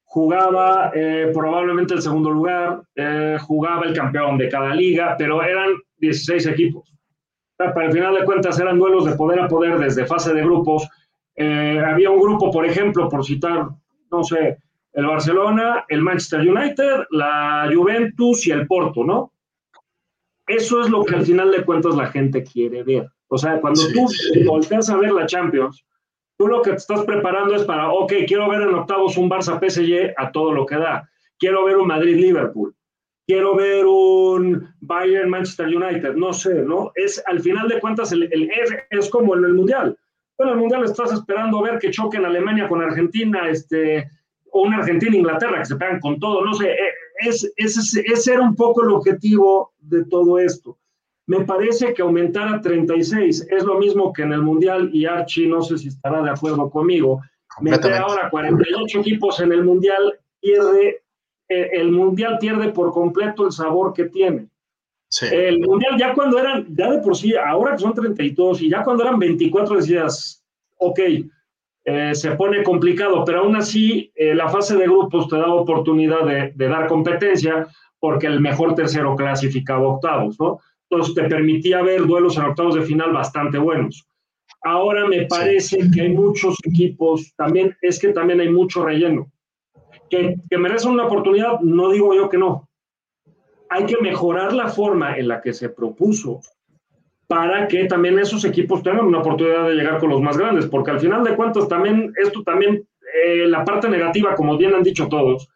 B: jugaba eh, probablemente el segundo lugar, eh, jugaba el campeón de cada liga, pero eran 16 equipos. Para el final de cuentas eran duelos de poder a poder desde fase de grupos. había un grupo, por ejemplo, por citar, no sé, el Barcelona, el Manchester United, la Juventus y el Porto, ¿no? Eso es lo que al final de cuentas la gente quiere ver. O sea, cuando tú volteas a ver la Champions, tú lo que te estás preparando es para, ok, quiero ver en octavos un Barça PSG a todo lo que da. Quiero ver un Madrid Liverpool. Quiero ver un Bayern Manchester United. No sé, ¿no? Es al final de cuentas el, el es como en el Mundial. Bueno, el Mundial estás esperando ver que choquen Alemania con Argentina, este, o una Argentina-Inglaterra, que se pegan con todo. No sé, eh, es, ese era un poco el objetivo de todo esto. Me parece que aumentar a 36 es lo mismo que en el Mundial y Archie, no sé si estará de acuerdo conmigo. Meter ahora 48 equipos en el Mundial pierde, el Mundial pierde por completo el sabor que tiene. El Mundial ya cuando eran, ya de por sí, ahora que son 32 y ya cuando eran 24 decías, ok, eh, se pone complicado, pero aún así eh, la fase de grupos te da oportunidad de, de dar competencia porque el mejor tercero clasificaba octavos, ¿no? entonces te permitía ver duelos en octavos de final bastante buenos. Ahora me parece que hay muchos equipos, también es que también hay mucho relleno, que, que merecen una oportunidad, no digo yo que no. Hay que mejorar la forma en la que se propuso para que también esos equipos tengan una oportunidad de llegar con los más grandes, porque al final de cuentas también esto también, eh, la parte negativa, como bien han dicho todos,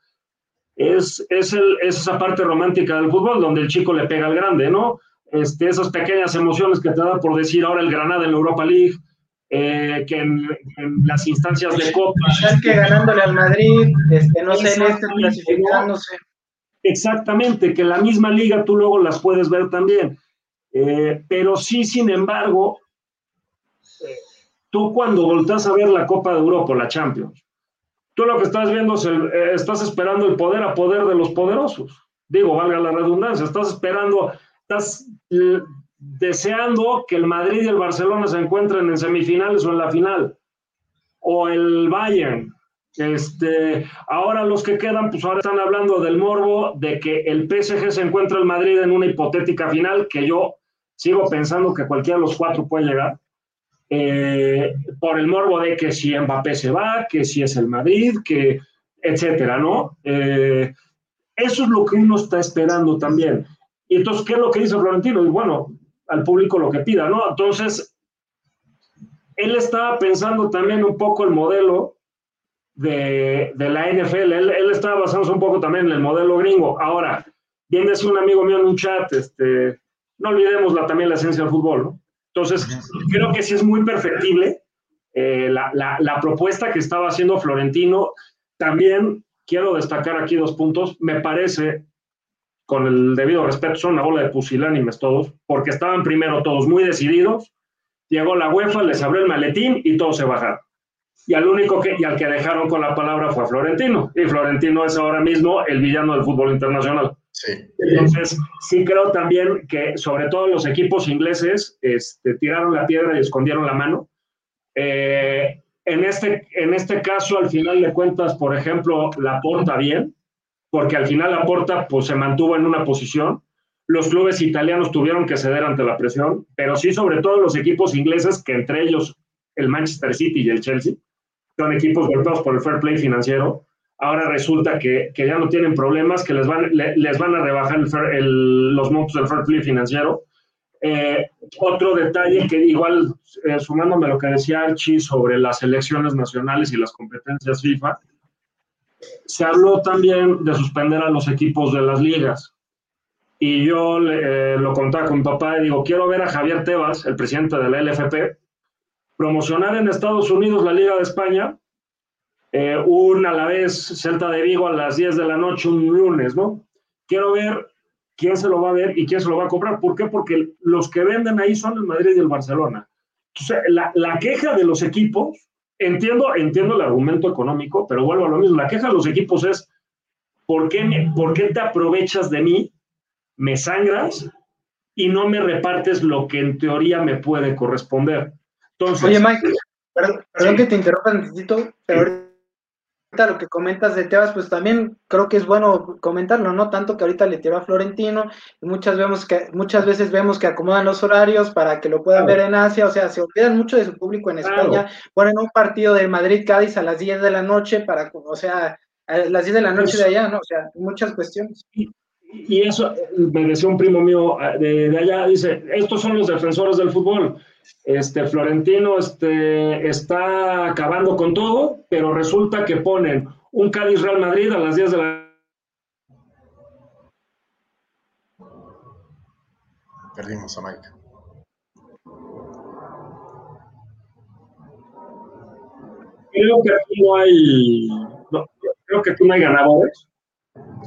B: es, es, el, es, esa parte romántica del fútbol donde el chico le pega al grande, ¿no? este, esas pequeñas emociones que te da por decir ahora el Granada en la Europa League, eh, que en, las instancias de Copa.
A: que ganándole al Madrid, este, no sé, en este clasificándose.
B: Exactamente, que la misma liga tú luego las puedes ver también. Eh, pero sí, sin embargo, eh, tú cuando volteas a ver la Copa de Europa, la Champions, tú lo que estás viendo es, el, estás esperando el poder a poder de los poderosos. Digo, valga la redundancia, estás esperando estás eh, deseando que el Madrid y el Barcelona se encuentren en semifinales o en la final, o el Bayern. Este, ahora los que quedan, pues ahora están hablando del morbo de que el PSG se encuentra el Madrid en una hipotética final, que yo sigo pensando que cualquiera de los cuatro puede llegar, eh, por el morbo de que si Mbappé se va, que si es el Madrid, que etcétera, ¿no? Eh, eso es lo que uno está esperando también. Y entonces, ¿qué es lo que dice Florentino? Y bueno, al público lo que pida, ¿no? Entonces, él estaba pensando también un poco el modelo de, de la NFL, él, él, estaba basándose un poco también en el modelo gringo. Ahora, bien decía un amigo mío en un chat, este, no olvidemos la, también la esencia del fútbol, ¿no? Entonces, creo que sí es muy perfectible eh, la, la, la propuesta que estaba haciendo Florentino. También quiero destacar aquí dos puntos. Me parece con el debido respeto, son una bola de pusilánimes todos, porque estaban primero todos muy decididos, llegó la UEFA, les abrió el maletín y todos se bajaron. Y al único que, y al que dejaron con la palabra fue a Florentino, y Florentino es ahora mismo el villano del fútbol internacional.
C: Sí.
B: Entonces, sí creo también que sobre todo los equipos ingleses este, tiraron la piedra y escondieron la mano. Eh, en, este, en este caso, al final de cuentas, por ejemplo, la porta bien, porque al final la porta pues, se mantuvo en una posición. Los clubes italianos tuvieron que ceder ante la presión, pero sí sobre todo los equipos ingleses, que entre ellos el Manchester City y el Chelsea, son equipos golpeados por el fair play financiero. Ahora resulta que, que ya no tienen problemas, que les van, les van a rebajar el, los montos del fair play financiero. Eh, otro detalle que igual, eh, sumándome a lo que decía Archie sobre las elecciones nacionales y las competencias FIFA, se habló también de suspender a los equipos de las ligas. Y yo eh, lo contaba con mi papá y digo, quiero ver a Javier Tebas, el presidente de la LFP, promocionar en Estados Unidos la Liga de España, eh, un a la vez Celta de Vigo a las 10 de la noche un lunes, ¿no? Quiero ver quién se lo va a ver y quién se lo va a comprar. ¿Por qué? Porque los que venden ahí son el Madrid y el Barcelona. Entonces, la, la queja de los equipos, entiendo, entiendo el argumento económico, pero vuelvo a lo mismo. La queja de los equipos es, ¿por qué, me, ¿por qué te aprovechas de mí? Me sangras y no me repartes lo que en teoría me puede corresponder.
A: Oye, Mike, perdón, que te interrumpa un poquito, pero lo que comentas de Tebas, pues también creo que es bueno comentarlo, ¿no? Tanto que ahorita le tiró a Florentino, y muchas, vemos que, muchas veces vemos que acomodan los horarios para que lo puedan ver en Asia, o sea, se olvidan mucho de su público en España, ponen un partido de Madrid-Cádiz a las 10 de la noche, para, o sea, a las 10 de la noche pues de allá, ¿no? O sea, muchas cuestiones.
B: Y eso me decía un primo mío de, de allá, dice, estos son los defensores del fútbol este, Florentino este, está acabando con todo, pero resulta que ponen un Cádiz Real Madrid a las 10 de la
C: Perdimos a Mike.
B: Creo que aquí no hay, creo que aquí no hay ganadores,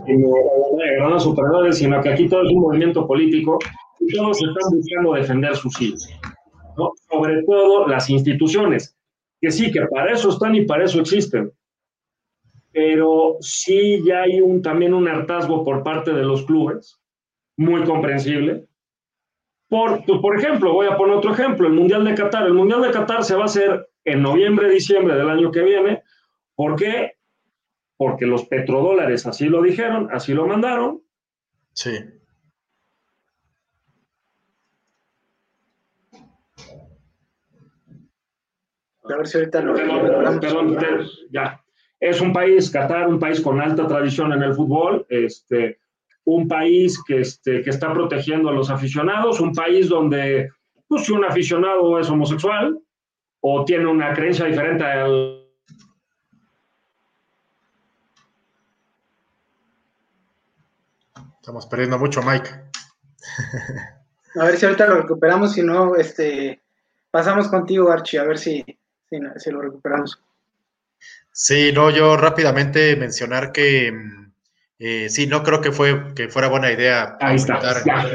B: sino, no superadores, sino que aquí todo es un movimiento político y todos están buscando defender sus hijos sobre todo las instituciones, que sí, que para eso están y para eso existen. Pero sí ya hay un, también un hartazgo por parte de los clubes, muy comprensible. Por, pues, por ejemplo, voy a poner otro ejemplo, el Mundial de Qatar. El Mundial de Qatar se va a hacer en noviembre, diciembre del año que viene. ¿Por qué? Porque los petrodólares así lo dijeron, así lo mandaron.
C: Sí.
A: A ver si ahorita lo
B: perdón, ya. Es un país, Qatar, un país con alta tradición en el fútbol, este, un país que, este, que está protegiendo a los aficionados, un país donde, pues, si un aficionado es homosexual o tiene una creencia diferente al.
C: Estamos perdiendo mucho, Mike.
A: A ver si ahorita lo recuperamos, si no, este, pasamos contigo, Archie, a ver si, si, lo recuperamos.
C: Sí, no, yo rápidamente mencionar que mm, eh, sí, no creo que fue que fuera buena idea.
B: Ahí está,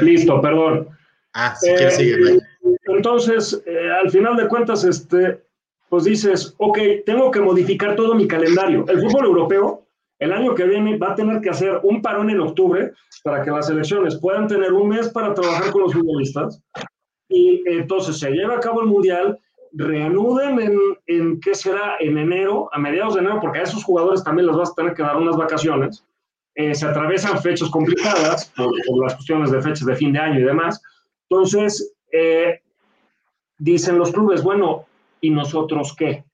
B: listo, perdón.
C: Ah, si quieres sigue.
B: Eh, entonces, eh, al final de cuentas, este, pues dices, ok, tengo que modificar todo mi calendario. El fútbol europeo, el año que viene, va a tener que hacer un parón en octubre para que las elecciones puedan tener un mes para trabajar con los futbolistas. Y entonces se lleva a cabo el mundial reanuden en, ¿qué será? En enero, a mediados de enero, porque a esos jugadores también les vas a tener que dar unas vacaciones. Eh, se atravesan fechas complicadas por, las cuestiones de fechas de fin de año y demás. Entonces, eh, dicen los clubes, bueno, ¿y nosotros qué?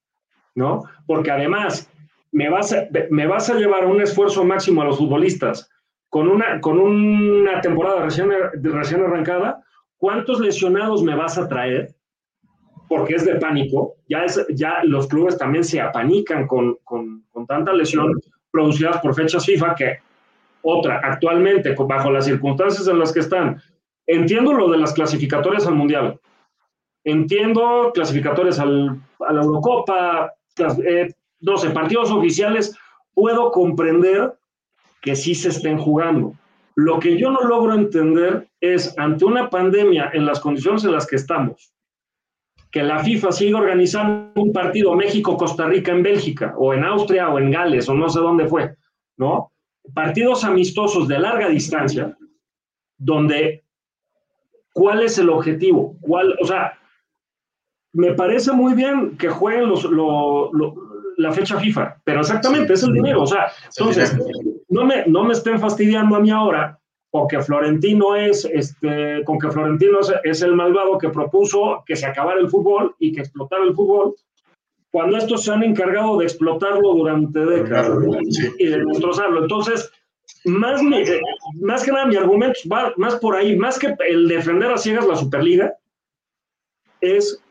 B: ¿No? Porque además, me vas a, me vas a llevar un esfuerzo máximo a los futbolistas con una, con una temporada recién, recién arrancada. ¿Cuántos lesionados me vas a traer? Porque es de pánico, ya, es, ya los clubes también se apanican con, con, con tanta lesión producidas por fechas FIFA que otra, actualmente, bajo las circunstancias en las que están, entiendo lo de las clasificatorias al Mundial, entiendo clasificatorias al, a la Eurocopa, eh, 12 partidos oficiales, puedo comprender que sí se estén jugando. Lo que yo no logro entender es, ante una pandemia en las condiciones en las que estamos, que la FIFA siga organizando un partido México-Costa Rica en Bélgica, o en Austria, o en Gales, o no sé dónde fue, ¿no? Partidos amistosos de larga distancia, donde, ¿cuál es el objetivo? ¿Cuál, o sea, me parece muy bien que jueguen los, la fecha FIFA, pero exactamente, es el dinero. O sea, entonces, no me, no me estén fastidiando a mí ahora o que Florentino es, este, con que Florentino es, el malvado que propuso que se acabara el fútbol y que explotara el fútbol, cuando estos se han encargado de explotarlo durante décadas y de destrozarlo. Entonces, más, más que nada mi argumento va más por ahí, más que el defender a ciegas la Superliga, es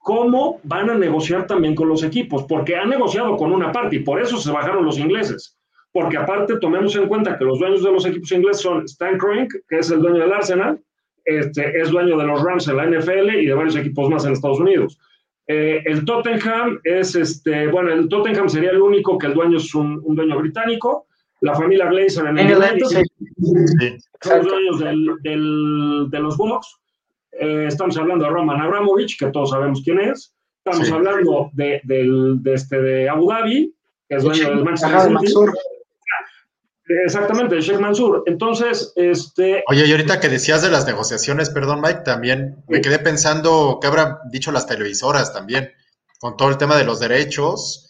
B: cómo van a negociar también con los equipos, porque han negociado con una parte y por eso se bajaron los ingleses porque aparte tomemos en cuenta que los dueños de los equipos ingleses son Stan Kroenke, que es el dueño del Arsenal, este, es dueño de los Rams en la NFL y de varios equipos más en Estados Unidos. Eh, el Tottenham es, este, bueno, el Tottenham sería el único que el dueño es un, dueño británico. La familia Glazer en el United son los dueños del, de los Bucks. Eh, estamos hablando de Roman Abramovich, que todos sabemos quién es. Estamos hablando de, este, de Abu Dhabi, que es dueño del Manchester City. Exactamente, el Sheikh Mansour. Entonces, este.
C: Oye, y ahorita que decías de las negociaciones, perdón, Mike, también me quedé pensando qué habrán dicho las televisoras también, con todo el tema de los derechos.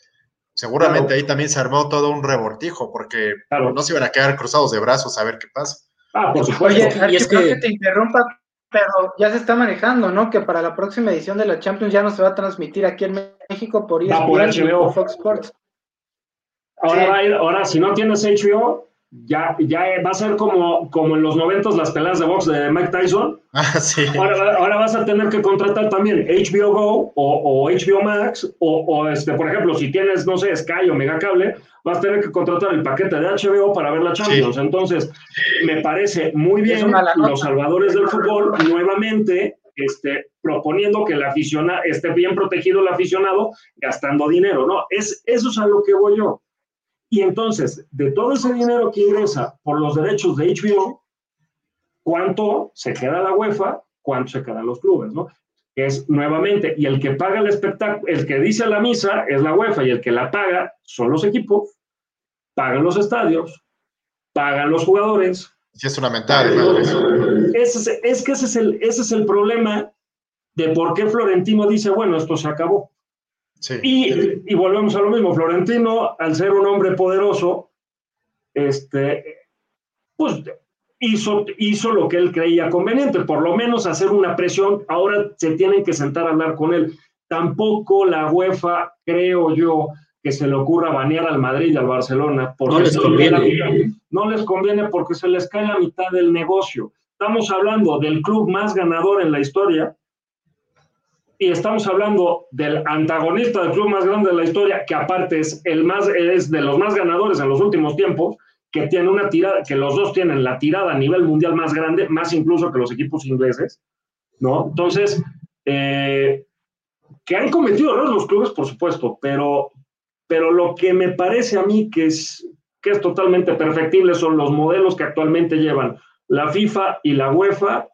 C: Seguramente ahí también se armó todo un revoltijo, porque no se iban a quedar cruzados de brazos a ver qué pasa.
A: Ah, por supuesto. Oye, y es que... te interrumpa, pero ya se está manejando, ¿no? Que para la próxima edición de la Champions ya no se va a transmitir aquí en México por
B: ESPN o Fox Sports. Ahora, va a ir, ahora si no tienes HBO, ya, ya va a ser como, como en los noventos las peleas de box de Mike Tyson.
C: Ah, sí.
B: ahora, vas a tener que contratar también HBO Go o, HBO Max o, este, por ejemplo, si tienes, no sé, Sky o Megacable, vas a tener que contratar el paquete de HBO para ver la Champions. Entonces, me parece muy bien los salvadores del fútbol nuevamente este, proponiendo que el aficionado esté bien protegido el aficionado gastando dinero, ¿no? Es, eso es a lo que voy yo. Y entonces, de todo ese dinero que ingresa por los derechos de HBO, ¿cuánto se queda la UEFA? ¿Cuánto se quedan los clubes? ¿no? Es nuevamente, y el que paga el espectáculo, el que dice la misa es la UEFA y el que la paga son los equipos, pagan los estadios, pagan los jugadores.
C: Sí, es lamentable.
B: Es, es que ese es, el, ese es el problema de por qué Florentino dice, bueno, esto se acabó. Y, volvemos a lo mismo, Florentino, al ser un hombre poderoso, este, pues hizo, hizo lo que él creía conveniente, por lo menos hacer una presión, ahora se tienen que sentar a hablar con él. Tampoco la UEFA, creo yo, que se le ocurra banear al Madrid y al Barcelona. Porque
D: no les conviene.
B: no les conviene porque se les cae la mitad del negocio. Estamos hablando del club más ganador en la historia, y estamos hablando del antagonista del club más grande de la historia, que aparte es, el más, es de los más ganadores en los últimos tiempos, que tiene una tirada, que los dos tienen la tirada a nivel mundial más grande, más incluso que los equipos ingleses, ¿no? Entonces, eh, que han cometido errores los clubes, por supuesto, pero, pero lo que me parece a mí que es, que es totalmente perfectible son los modelos que actualmente llevan la FIFA y la UEFA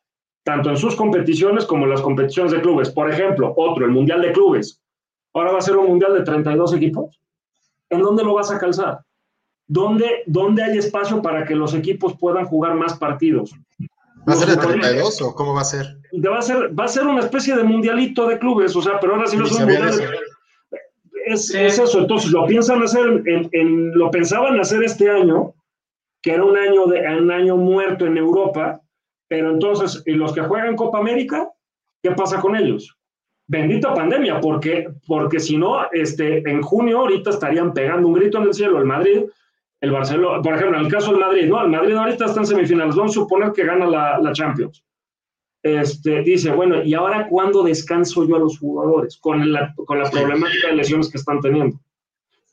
B: tanto en sus competiciones como en las competiciones de clubes. Por ejemplo, otro, el Mundial de Clubes. Ahora va a ser un Mundial de 32 equipos. ¿En dónde lo vas a calzar? ¿Dónde, dónde hay espacio para que los equipos puedan jugar más partidos?
C: ¿Va a ser de 32 o cómo va a ser?
B: Va a ser, va a ser una especie de mundialito de clubes, o sea, pero ahora sí no es un mundial. Es, es, eso, entonces lo piensan hacer, en, lo pensaban hacer este año, que era un año, de, un año muerto en Europa, pero entonces, ¿y los que juegan Copa América? ¿Qué pasa con ellos? Bendita pandemia, porque, porque si no, este, en junio ahorita estarían pegando un grito en el cielo el Madrid, el Barcelona, por ejemplo, en el caso del Madrid, ¿no? El Madrid ahorita está en semifinales, vamos a suponer que gana la, la Champions. Este, dice, bueno, ¿y ahora cuándo descanso yo a los jugadores con la, con la problemática de lesiones que están teniendo?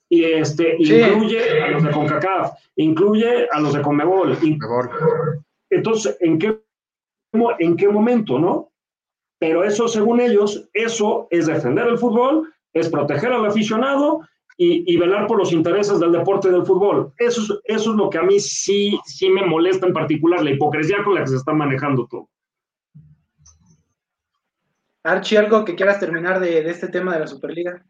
B: Y este, incluye a los de CONCACAF, incluye a los de CONMEBOL. Entonces, ¿en qué, ¿en qué momento, no? Pero eso, según ellos, eso es defender el fútbol, es proteger al aficionado y, velar por los intereses del deporte del fútbol. Eso es, eso es lo que a mí sí, sí me molesta en particular, la hipocresía con la que se está manejando todo.
A: Archie, ¿algo que quieras terminar de, de este tema de la Superliga?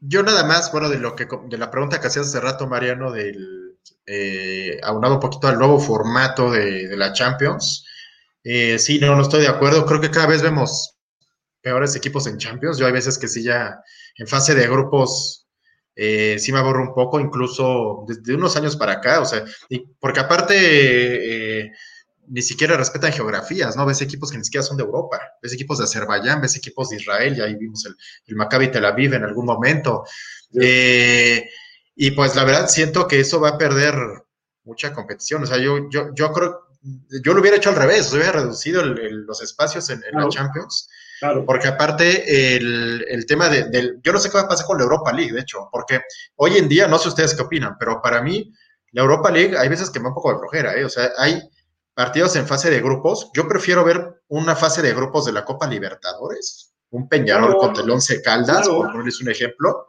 C: Yo nada más, bueno, de lo que de la pregunta que hacías hace rato, Mariano, del eh, aunado un poquito al nuevo formato de, la Champions. Eh, sí, no, no estoy de acuerdo. Creo que cada vez vemos peores equipos en Champions. Yo hay veces que sí ya en fase de grupos eh, sí me aburro un poco, incluso desde unos años para acá, o sea, y porque aparte eh, ni siquiera respetan geografías, ¿no? Ves equipos que ni siquiera son de Europa, ves equipos de Azerbaiyán, ves equipos de Israel, ya ahí vimos el, el Maccabi Tel Aviv en algún momento. Eh, y pues la verdad siento que eso va a perder mucha competición, o sea, yo, yo, yo creo, yo lo hubiera hecho al revés, hubiera reducido los espacios en, la Champions. Porque aparte el, el tema de, del, yo no sé qué va a pasar con la Europa League, de hecho, porque hoy en día, no sé ustedes qué opinan, pero para mí la Europa League hay veces que me da un poco de flojera, ¿eh? o sea, hay partidos en fase de grupos. Yo prefiero ver una fase de grupos de la Copa Libertadores, un Peñarol contra el Once Caldas, por ponerles un ejemplo,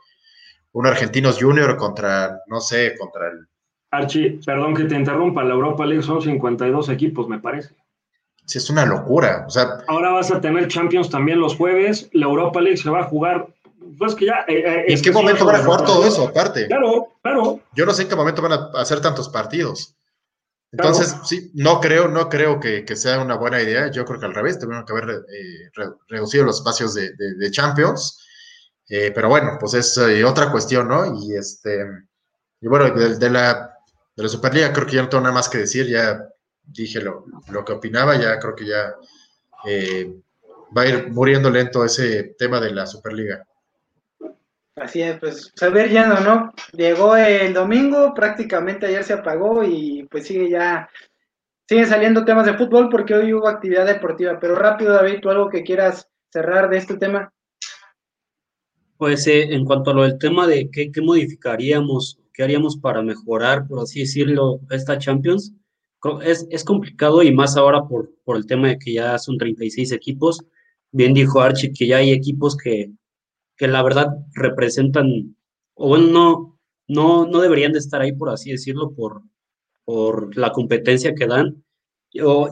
C: un Argentinos Junior contra, no sé, contra el...
B: Archie, perdón que te interrumpa, la Europa League son 52 equipos, me parece.
C: Sí, es una locura. O sea,
B: Ahora vas a tener Champions también los jueves, la Europa League se va a jugar pues que ya.
C: Eh, eh ¿En qué momento van a jugar todo eso, aparte?
B: Claro, claro.
C: Yo no sé en qué momento van a hacer tantos partidos. Entonces, sí, no creo, no creo que, sea una buena idea. Yo creo que al revés, tuvieron que haber eh, reducido los espacios de, Champions. Eh, pero bueno, pues es eh, otra cuestión, ¿no? Y este, y bueno, de, la, de la Superliga creo que ya no tengo nada más que decir, ya dije lo, que opinaba, ya creo que ya va a ir muriendo lento ese tema de la Superliga.
A: Así es, pues saber ya no, ¿no? Llegó el domingo, prácticamente ayer se apagó y pues sigue ya, siguen saliendo temas de fútbol porque hoy hubo actividad deportiva. Pero rápido, David, ¿tú algo que quieras cerrar de este tema?
D: Pues eh, en cuanto a lo del tema de qué, qué modificaríamos, qué haríamos para mejorar, por así decirlo, esta Champions, es, es complicado y más ahora por, por el tema de que ya son 36 equipos. Bien dijo Archie que ya hay equipos que que la verdad representan, o bueno, no, no, no deberían de estar ahí, por así decirlo, por, por la competencia que dan.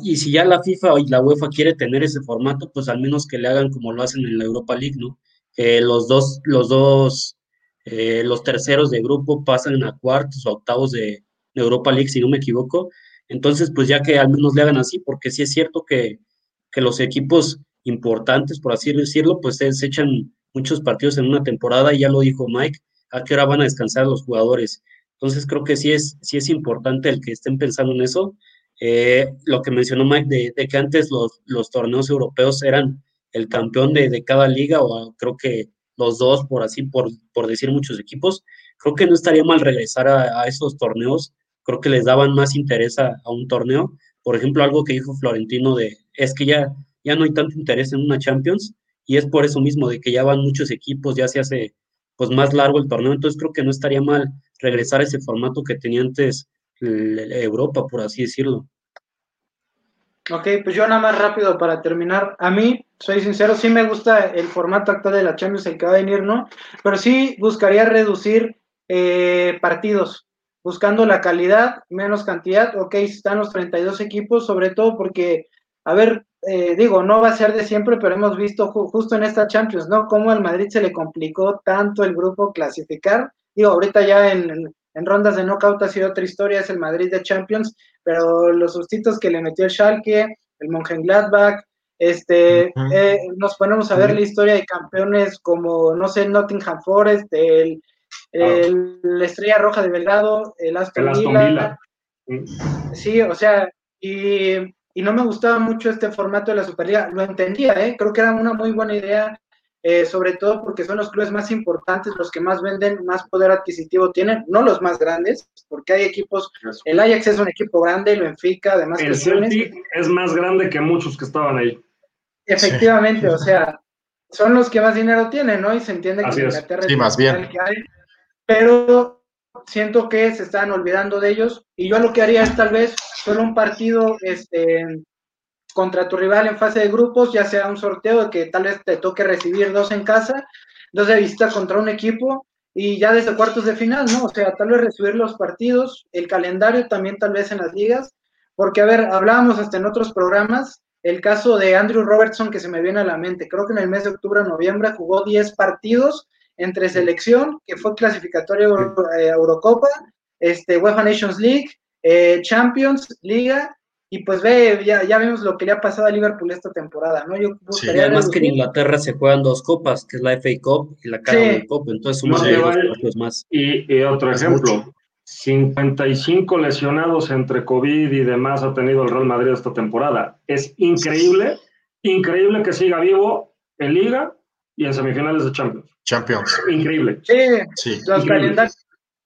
D: Y si ya la FIFA y la UEFA quiere tener ese formato, pues al menos que le hagan como lo hacen en la Europa League, ¿no? Que los dos, los dos, eh, los terceros de grupo pasan a cuartos o octavos de, Europa League, si no me equivoco. Entonces, pues ya que al menos le hagan así, porque sí es cierto que, que los equipos importantes, por así decirlo, pues se, echan muchos partidos en una temporada, y ya lo dijo Mike, a qué hora van a descansar los jugadores. Entonces creo que sí es, sí es importante el que estén pensando en eso. Eh, lo que mencionó Mike de, que antes los, los, torneos europeos eran el campeón de, de, cada liga, o creo que los dos, por así, por, por decir muchos equipos, creo que no estaría mal regresar a, esos torneos. Creo que les daban más interés a, a, un torneo. Por ejemplo, algo que dijo Florentino de, es que ya, ya no hay tanto interés en una Champions, y es por eso mismo de que ya van muchos equipos, ya se hace pues más largo el torneo, entonces creo que no estaría mal regresar a ese formato que tenía antes Europa, por así decirlo.
A: Ok, pues yo nada más rápido para terminar. A mí, soy sincero, sí me gusta el formato actual de la Champions, el que va a venir, ¿no? Pero sí buscaría reducir eh, partidos, buscando la calidad, menos cantidad. Ok, están los 32 equipos, sobre todo porque, a ver, eh, digo, no va a ser de siempre, pero hemos visto justo en esta Champions, ¿no? Cómo al Madrid se le complicó tanto el grupo clasificar. Digo, ahorita ya en, rondas de knockout ha sido otra historia, es el Madrid de Champions, pero los sustitos que le metió el Schalke, el Mönchengladbach, este, eh, nos ponemos a ver la historia de campeones como, no sé, Nottingham Forest, el, la Estrella Roja de Belgrado, el Aston, Villa. Sí, o sea, y y no me gustaba mucho este formato de la Superliga. Lo entendía, ¿eh? creo que era una muy buena idea, eh, sobre todo porque son los clubes más importantes, los que más venden, más poder adquisitivo tienen, no los más grandes, porque hay equipos, el Ajax es un equipo grande, el Benfica, además.
B: El Celtic es más grande que muchos que estaban ahí.
A: Efectivamente, o sea, son los que más dinero tienen, ¿no? Y se entiende que
C: Inglaterra sí, más bien.
A: que hay, pero siento que se están olvidando de ellos y yo lo que haría es tal vez solo un partido este, contra tu rival en fase de grupos, ya sea un sorteo que tal vez te toque recibir dos en casa, dos de visita contra un equipo y ya desde cuartos de final, ¿no? O sea, tal vez recibir los partidos, el calendario también tal vez en las ligas, porque a ver, hablábamos hasta en otros programas, el caso de Andrew Robertson que se me viene a la mente, creo que en el mes de octubre o noviembre jugó 10 partidos entre selección, que fue clasificatorio eh, Eurocopa, este, UEFA Nations League, eh, Champions, Liga y pues ve, ya, ya vimos lo que le ha pasado a Liverpool esta temporada, ¿no? Yo
D: sí, además que en Inglaterra se juegan dos copas, que es la FA Cup y la Carabao Cup, entonces
B: no más. Y, y otro ejemplo, 55 lesionados entre COVID y demás ha tenido el Real Madrid esta temporada. Es increíble, increíble que siga vivo en Liga y en semifinales de Champions.
C: Champions.
B: Increíble.
A: Sí, los calendarios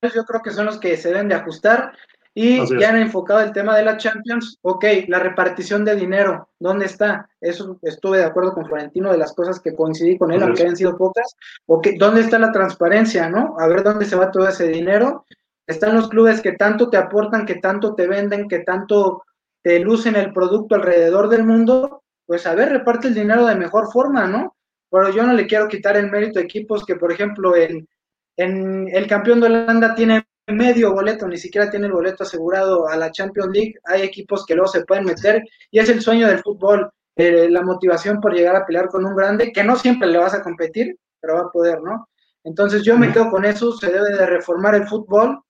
A: yo creo que son los que se deben de ajustar y ya han enfocado el tema de la Champions, ok, la repartición de dinero, ¿dónde está? Eso estuve de acuerdo con Florentino de las cosas que coincidí con él, aunque hayan sido pocas. Ok, ¿dónde está la transparencia, no? A ver dónde se va todo ese dinero. Están los clubes que tanto te aportan, que tanto te venden, que tanto te lucen el producto alrededor del mundo. Pues a ver, reparte el dinero de mejor forma, ¿no? Pero yo no le quiero quitar el mérito a equipos que, por ejemplo, en, en el campeón de Holanda tiene medio boleto, ni siquiera tiene el boleto asegurado a la Champions League. Hay equipos que luego se pueden meter y es el sueño del fútbol, eh, la motivación por llegar a pelear con un grande, que no siempre le vas a competir, pero va a poder, ¿no? Entonces yo me quedo con eso, se debe de reformar el fútbol,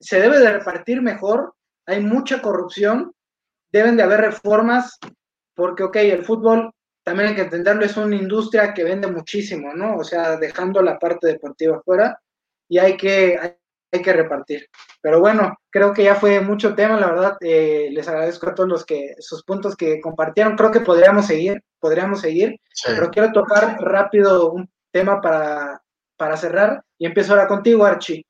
A: se debe de repartir mejor, hay mucha corrupción, deben de haber reformas, porque, ok, el fútbol también hay que entenderlo, es una industria que vende muchísimo, ¿no? O sea, dejando la parte deportiva fuera y hay que, hay que repartir. Pero bueno, creo que ya fue mucho tema, la verdad, eh, les agradezco a todos los que, sus puntos que compartieron, creo que podríamos seguir, podríamos seguir, pero quiero tocar rápido un tema para, para cerrar y empiezo ahora contigo, Archie.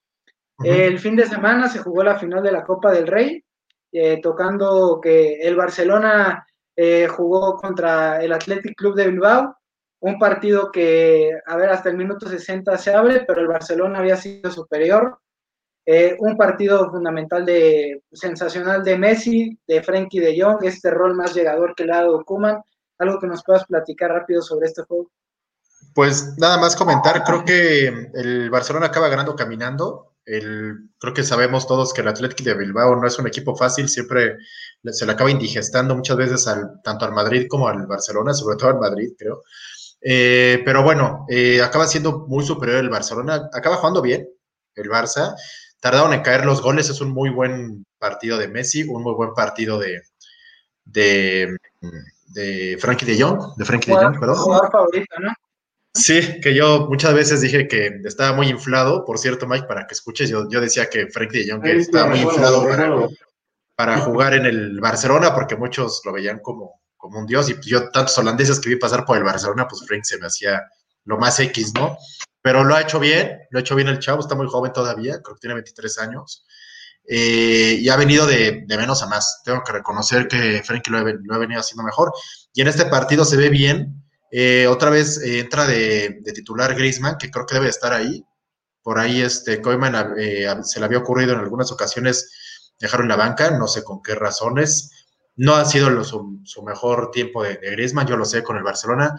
A: El fin de semana se jugó la final de la Copa del Rey, eh, tocando que el Barcelona eh, jugó contra el Athletic Club de Bilbao, un partido que, a ver, hasta el minuto 60 se abre, pero el Barcelona había sido superior, eh, un partido fundamental de sensacional de Messi, de Frenkie de Jong, este rol más llegador que le ha dado Kuman. Algo que nos puedas platicar rápido sobre este juego.
C: Pues nada más comentar, creo que el Barcelona acaba ganando caminando. El, creo que sabemos todos que el Atlético de Bilbao no es un equipo fácil, siempre se le acaba indigestando muchas veces al, tanto al Madrid como al Barcelona, sobre todo al Madrid, creo. Eh, pero bueno, eh, acaba siendo muy superior el Barcelona, acaba jugando bien el Barça, tardaron en caer los goles. Es un muy buen partido de Messi, un muy buen partido de, de, de Frankie de Jong, de Frankie de Jong, perdón.
A: Jugador favorito, ¿no?
C: Sí, que yo muchas veces dije que estaba muy inflado, por cierto, Mike, para que escuches, yo, yo decía que Frankie de Jong estaba muy inflado para, para, jugar en el Barcelona, porque muchos lo veían como, como un dios, y yo tantos holandeses que vi pasar por el Barcelona, pues Frank se me hacía lo más X, ¿no? Pero lo ha hecho bien, lo ha hecho bien el chavo, está muy joven todavía, creo que tiene 23 años, eh, y ha venido de, menos a más. Tengo que reconocer que Frenkie lo, ha venido haciendo mejor, y en este partido se ve bien. Eh, otra vez eh, entra de, titular Griezmann, que creo que debe estar ahí. Por ahí este Koeman se le había ocurrido en algunas ocasiones dejarlo en la banca, no sé con qué razones. No ha sido su, mejor tiempo de, de Griezmann, yo lo sé con el Barcelona,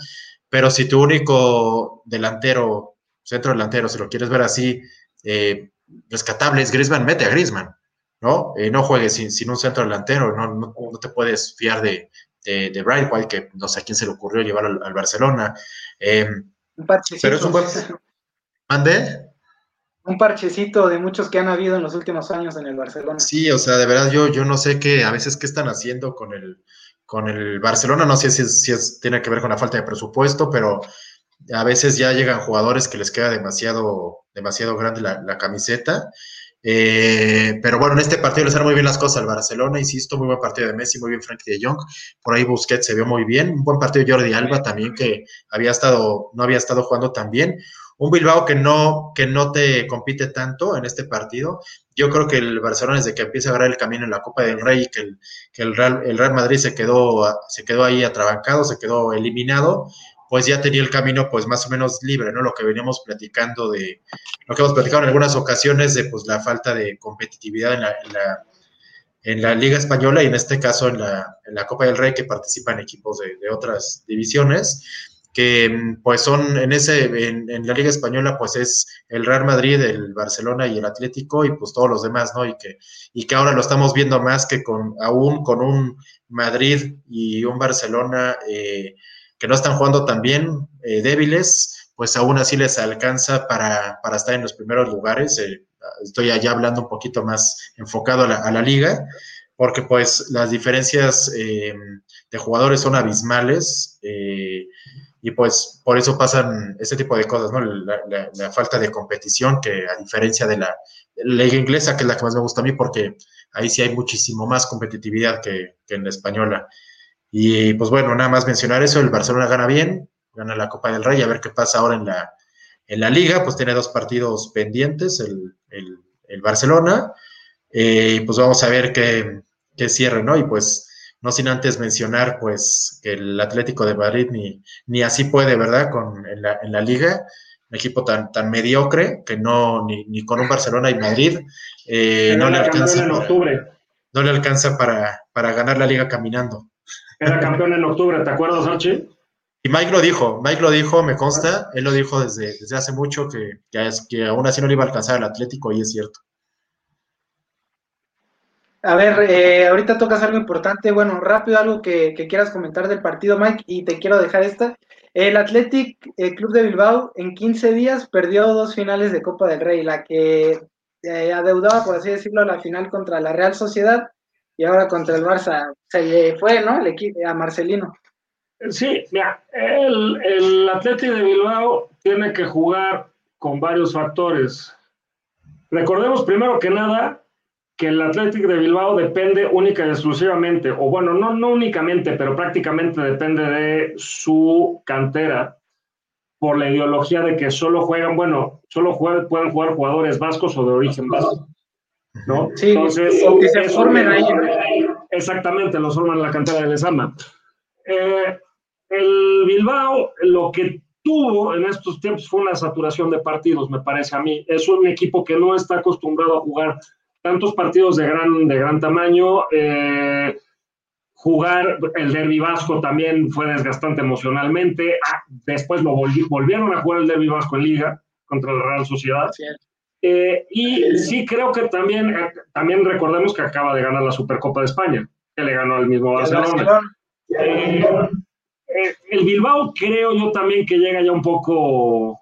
C: pero si tu único delantero centro delantero, si lo quieres ver así, eh, rescatables, Griezmann, mete a Griezmann, ¿no? Eh, no juegues sin, un centro delantero, no, no, te puedes fiar de, de, de que no sé a quién se le ocurrió llevar al, Barcelona. Eh,
A: un parchecito.
C: Pero es un buen... ¿Mande?
A: Un parchecito de muchos que han habido en los últimos años en el Barcelona.
C: Sí, o sea, de verdad yo, yo no sé qué, a veces qué están haciendo con el, con el Barcelona, no sé si, si es, tiene que ver con la falta de presupuesto, pero a veces ya llegan jugadores que les queda demasiado, demasiado grande la, camiseta. Eh, pero bueno, en este partido le salen muy bien las cosas al Barcelona, insisto, muy buen partido de Messi, muy bien Frankie de Jong, por ahí Busquets se vio muy bien, un buen partido de Jordi Alba también que había estado, no había estado jugando tan bien, un Bilbao que no, que no te compite tanto en este partido. Yo creo que el Barcelona desde que empieza a agarrar el camino en la Copa del Rey, que el, que el Real, el Real Madrid se quedó, se quedó ahí atrabancado, se quedó eliminado, pues ya tenía el camino pues más o menos libre, ¿no? Lo que veníamos platicando de, lo que hemos platicado en algunas ocasiones de pues la falta de competitividad en la, en la, Liga Española y en este caso en la, en la Copa del Rey que participan equipos de, otras divisiones que pues son en ese en, en, la Liga Española pues es el Real Madrid, el Barcelona y el Atlético y pues todos los demás, ¿no? Y que y que ahora lo estamos viendo más que con aún con un Madrid y un Barcelona eh, que no están jugando tan bien, eh, débiles, pues aún así les alcanza para, estar en los primeros lugares. Eh, estoy allá hablando un poquito más enfocado a la, liga, porque pues las diferencias eh, de jugadores son abismales y pues por eso pasan este tipo de cosas, ¿no? La, falta de competición que a diferencia de la, liga inglesa, que es la que más me gusta a mí, porque ahí sí hay muchísimo más competitividad que en la española. Y pues bueno, nada más mencionar eso, el Barcelona gana bien, gana la Copa del Rey, a ver qué pasa ahora en la, en la liga, pues tiene dos partidos pendientes, el, el, Barcelona, eh, y pues vamos a ver qué, qué cierre, ¿no? Y pues no sin antes mencionar pues que el Atlético de Madrid ni, ni así puede, ¿verdad? Con, en, la, en la liga, un equipo tan, tan mediocre que no, ni, ni con un Barcelona y Madrid, eh, no, le alcanza no le alcanza para, para ganar la liga caminando.
B: Era campeón en octubre, ¿te acuerdas, Archie?
C: Y Mike lo dijo, Mike lo dijo, me consta, él lo dijo desde, desde hace mucho que, que, que aún así no le iba a alcanzar al Atlético y es cierto.
A: A ver, eh, ahorita tocas algo importante. Bueno, rápido algo que, quieras comentar del partido, Mike, y te quiero dejar esta. El Athletic Club de Bilbao en 15 días perdió dos finales de Copa del Rey, la que eh, adeudaba, por así decirlo, la final contra la Real Sociedad y ahora contra el Barça. Se le fue, ¿no? El equipo a Marcelino.
B: Sí, mira, el, el Athletic de Bilbao tiene que jugar con varios factores. Recordemos primero que nada que el Athletic de Bilbao depende única y exclusivamente, o bueno, no, no únicamente, pero prácticamente depende de su cantera por la ideología de que solo juegan, bueno, solo pueden jugar jugadores vascos o de origen vasco. ¿No?
A: Sí, Entonces, que se formen ahí.
B: Exactamente, los forman en la cantera de Lesama. Eh, el Bilbao, lo que tuvo en estos tiempos fue una saturación de partidos, me parece a mí. Es un equipo que no está acostumbrado a jugar tantos partidos de gran, de gran tamaño. Eh, jugar el derby vasco también fue desgastante emocionalmente. Ah, después lo volvieron a jugar el derby vasco en liga contra la Real Sociedad. Eh, y sí creo que también, eh, también recordemos que acaba de ganar la Supercopa de España, que le ganó al mismo Barcelona. el Bilbao creo yo también que llega ya un poco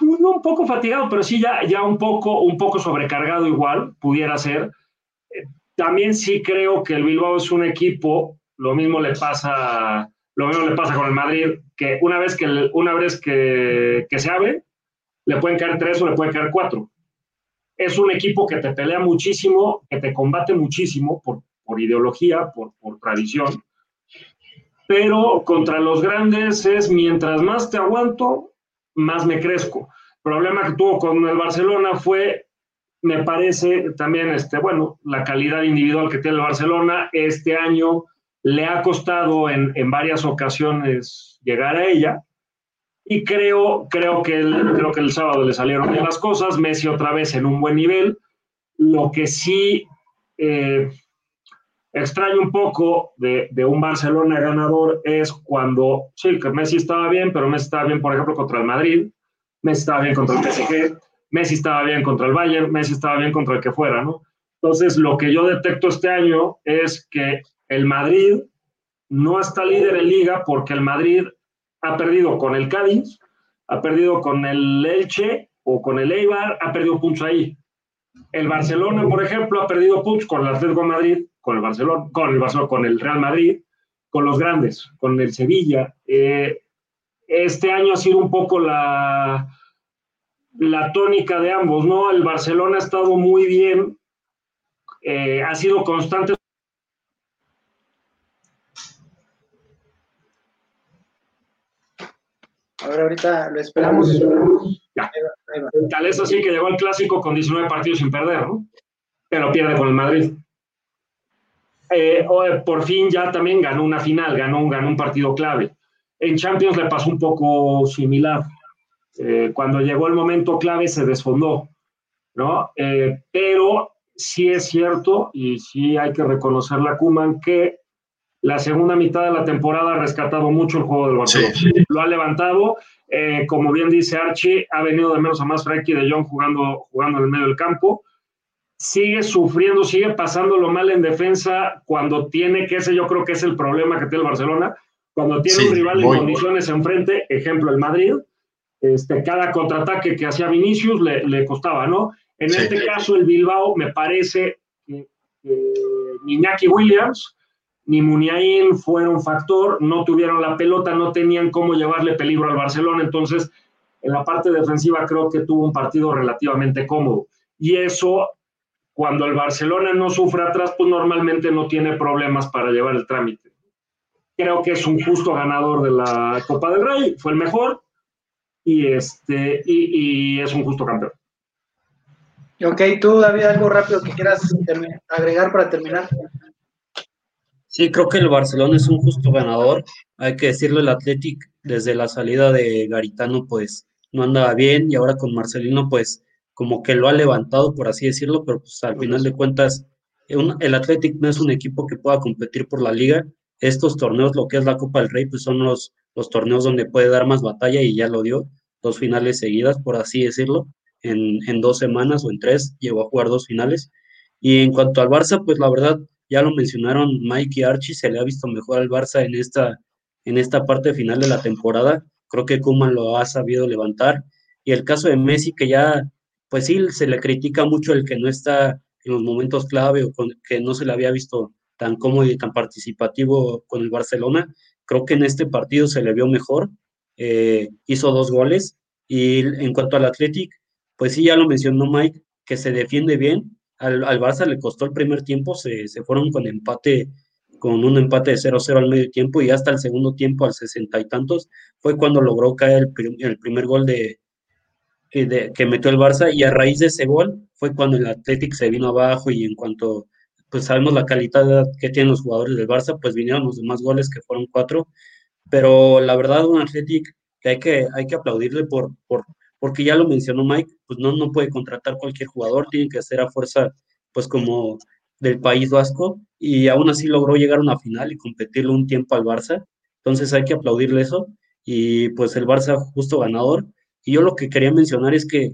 B: no un poco fatigado, pero sí ya, ya un, poco, un poco sobrecargado igual, pudiera ser. Eh, también sí creo que el Bilbao es un equipo, lo mismo le pasa, lo mismo le pasa con el Madrid, que una vez que, una vez que, que se abre, le pueden caer tres o le pueden caer cuatro. Es un equipo que te pelea muchísimo, que te combate muchísimo por, por ideología, por, por tradición, pero contra los grandes es mientras más te aguanto, más me crezco. El problema que tuvo con el Barcelona fue, me parece también, este, bueno, la calidad individual que tiene el Barcelona. Este año le ha costado en, en varias ocasiones llegar a ella. Y creo, creo, que el, creo que el sábado le salieron bien las cosas. Messi otra vez en un buen nivel. Lo que sí eh, extraño un poco de, de, un Barcelona ganador es cuando, sí, que Messi estaba bien, pero Messi estaba bien, por ejemplo, contra el Madrid, Messi estaba bien contra el PSG, Messi estaba bien contra el Bayern, Messi estaba bien contra el que fuera, ¿no? Entonces, lo que yo detecto este año es que el Madrid no está líder en liga porque el Madrid ha perdido con el Cádiz, ha perdido con el Elche o con el Eibar, ha perdido puntos ahí. El Barcelona, por ejemplo, ha perdido puntos con el Atlético Madrid, con el Barcelona, con el Barcelona, con el Real Madrid, con los grandes, con el Sevilla. Eh, este año ha sido un poco la, la tónica de ambos, ¿no? El Barcelona ha estado muy bien, eh, ha sido constante.
A: Ver, ahorita lo esperamos.
B: Tal es así que llegó el clásico con 19 partidos sin perder, ¿no? Pero pierde con el Madrid. Eh, por fin ya también ganó una final, ganó, ganó un partido clave. En Champions le pasó un poco similar. Eh, cuando llegó el momento clave se desfondó, ¿no? Eh, pero sí es cierto y sí hay que reconocer la Kuman que la segunda mitad de la temporada ha rescatado mucho el juego del Barcelona. Lo ha levantado, eh, como bien dice Archie, ha venido de menos a más Frankie de Jong jugando, jugando en el medio del campo. Sigue sufriendo, sigue pasándolo mal en defensa cuando tiene que ese yo creo que es el problema que tiene el Barcelona, cuando tiene un rival en condiciones enfrente, ejemplo el Madrid, este, cada contraataque que hacía Vinicius le, le costaba, ¿no? En este caso el Bilbao me parece que Iñaki Williams ni Muniain fueron factor, no tuvieron la pelota, no tenían cómo llevarle peligro al Barcelona, entonces en la parte defensiva creo que tuvo un partido relativamente cómodo. Y eso, cuando el Barcelona no sufre atrás, pues normalmente no tiene problemas para llevar el trámite. Creo que es un justo ganador de la Copa del Rey, fue el mejor y, este, y, y es un justo campeón.
A: Ok, tú, David, algo rápido que quieras agregar para terminar.
D: Sí, creo que el Barcelona es un justo ganador. Hay que decirlo, el Athletic desde la salida de Garitano, pues no andaba bien y ahora con Marcelino, pues como que lo ha levantado, por así decirlo, pero pues al final de cuentas, el Athletic no es un equipo que pueda competir por la liga. Estos torneos, lo que es la Copa del Rey, pues son los, los torneos donde puede dar más batalla y ya lo dio, dos finales seguidas, por así decirlo en, dos semanas o en tres, llegó a jugar dos finales. Y en cuanto al Barça, pues la verdad, ya lo mencionaron Mike y Archie, se le ha visto mejor al Barça en esta, en esta parte final de la temporada. Creo que Kuman lo ha sabido levantar. Y el caso de Messi, que ya, pues sí, se le critica mucho el que no está en los momentos clave o que no se le había visto tan cómodo y tan participativo con el Barcelona. Creo que en este partido se le vio mejor. Eh, hizo dos goles. Y en cuanto al Athletic, pues sí, ya lo mencionó Mike, que se defiende bien. Al, Barça le costó el primer tiempo, se, se fueron con empate, con un empate de 0-0 al medio tiempo y hasta el segundo tiempo, al sesenta y tantos, fue cuando logró caer el, primer gol de, de, que metió el Barça y a raíz de ese gol fue cuando el Athletic se vino abajo y en cuanto pues sabemos la calidad que tienen los jugadores del Barça, pues vinieron los demás goles que fueron cuatro, pero la verdad un Athletic que hay que, hay que aplaudirle por, por, porque ya lo mencionó Mike, pues no, no puede contratar cualquier jugador, tiene que hacer a fuerza, pues como del País Vasco, y aún así logró llegar a una final y competirle un tiempo al Barça, entonces hay que aplaudirle eso, y pues el Barça justo ganador, y yo lo que quería mencionar es que,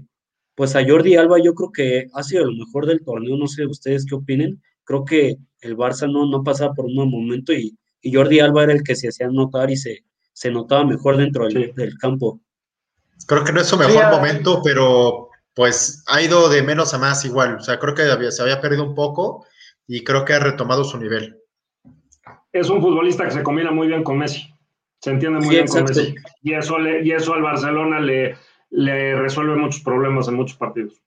D: pues a Jordi Alba yo creo que ha sido lo mejor del torneo, no sé ustedes qué opinen, creo que el Barça no, no pasaba por un buen momento y, y Jordi Alba era el que se hacía notar y se, se notaba mejor dentro del, del campo.
C: Creo que no es su mejor momento, pero pues ha ido de menos a más igual. O sea, creo que se había perdido un poco y creo que ha retomado su nivel.
B: Es un futbolista que se combina muy bien con Messi. Se entiende muy bien con Messi. Y eso, y eso al Barcelona le, le resuelve muchos problemas en muchos partidos.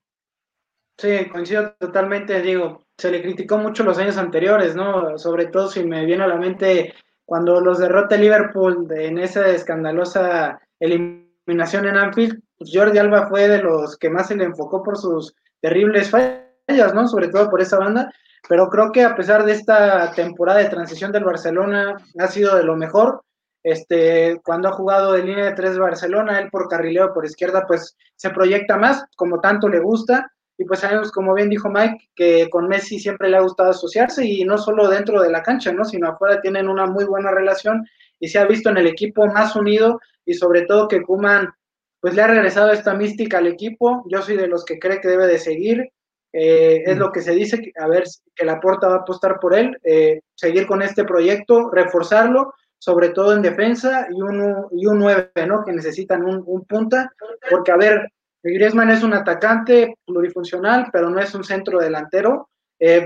A: Sí, coincido totalmente, digo, se le criticó mucho los años anteriores, ¿no? Sobre todo si me viene a la mente cuando los derrota Liverpool en esa escandalosa eliminación eliminación en Anfield, pues Jordi Alba fue de los que más se le enfocó por sus terribles fallas, ¿no? Sobre todo por esa banda, pero creo que a pesar de esta temporada de transición del Barcelona, ha sido de lo mejor. Este, cuando ha jugado de línea de tres Barcelona, él por carrilero por izquierda, pues se proyecta más, como tanto le gusta. Y pues sabemos, como bien dijo Mike, que con Messi siempre le ha gustado asociarse y no solo dentro de la cancha, ¿no? Sino afuera tienen una muy buena relación y se ha visto en el equipo más unido y sobre todo que Kuman pues le ha regresado esta mística al equipo. Yo soy de los que cree que debe de seguir. Eh, es lo que se dice, a ver que la Porta va a apostar por él, eh, seguir con este proyecto, reforzarlo, sobre todo en defensa y un, y un 9, ¿no? Que necesitan un, un punta, porque a ver, Griezmann es un atacante plurifuncional, pero no es un centro delantero. Eh,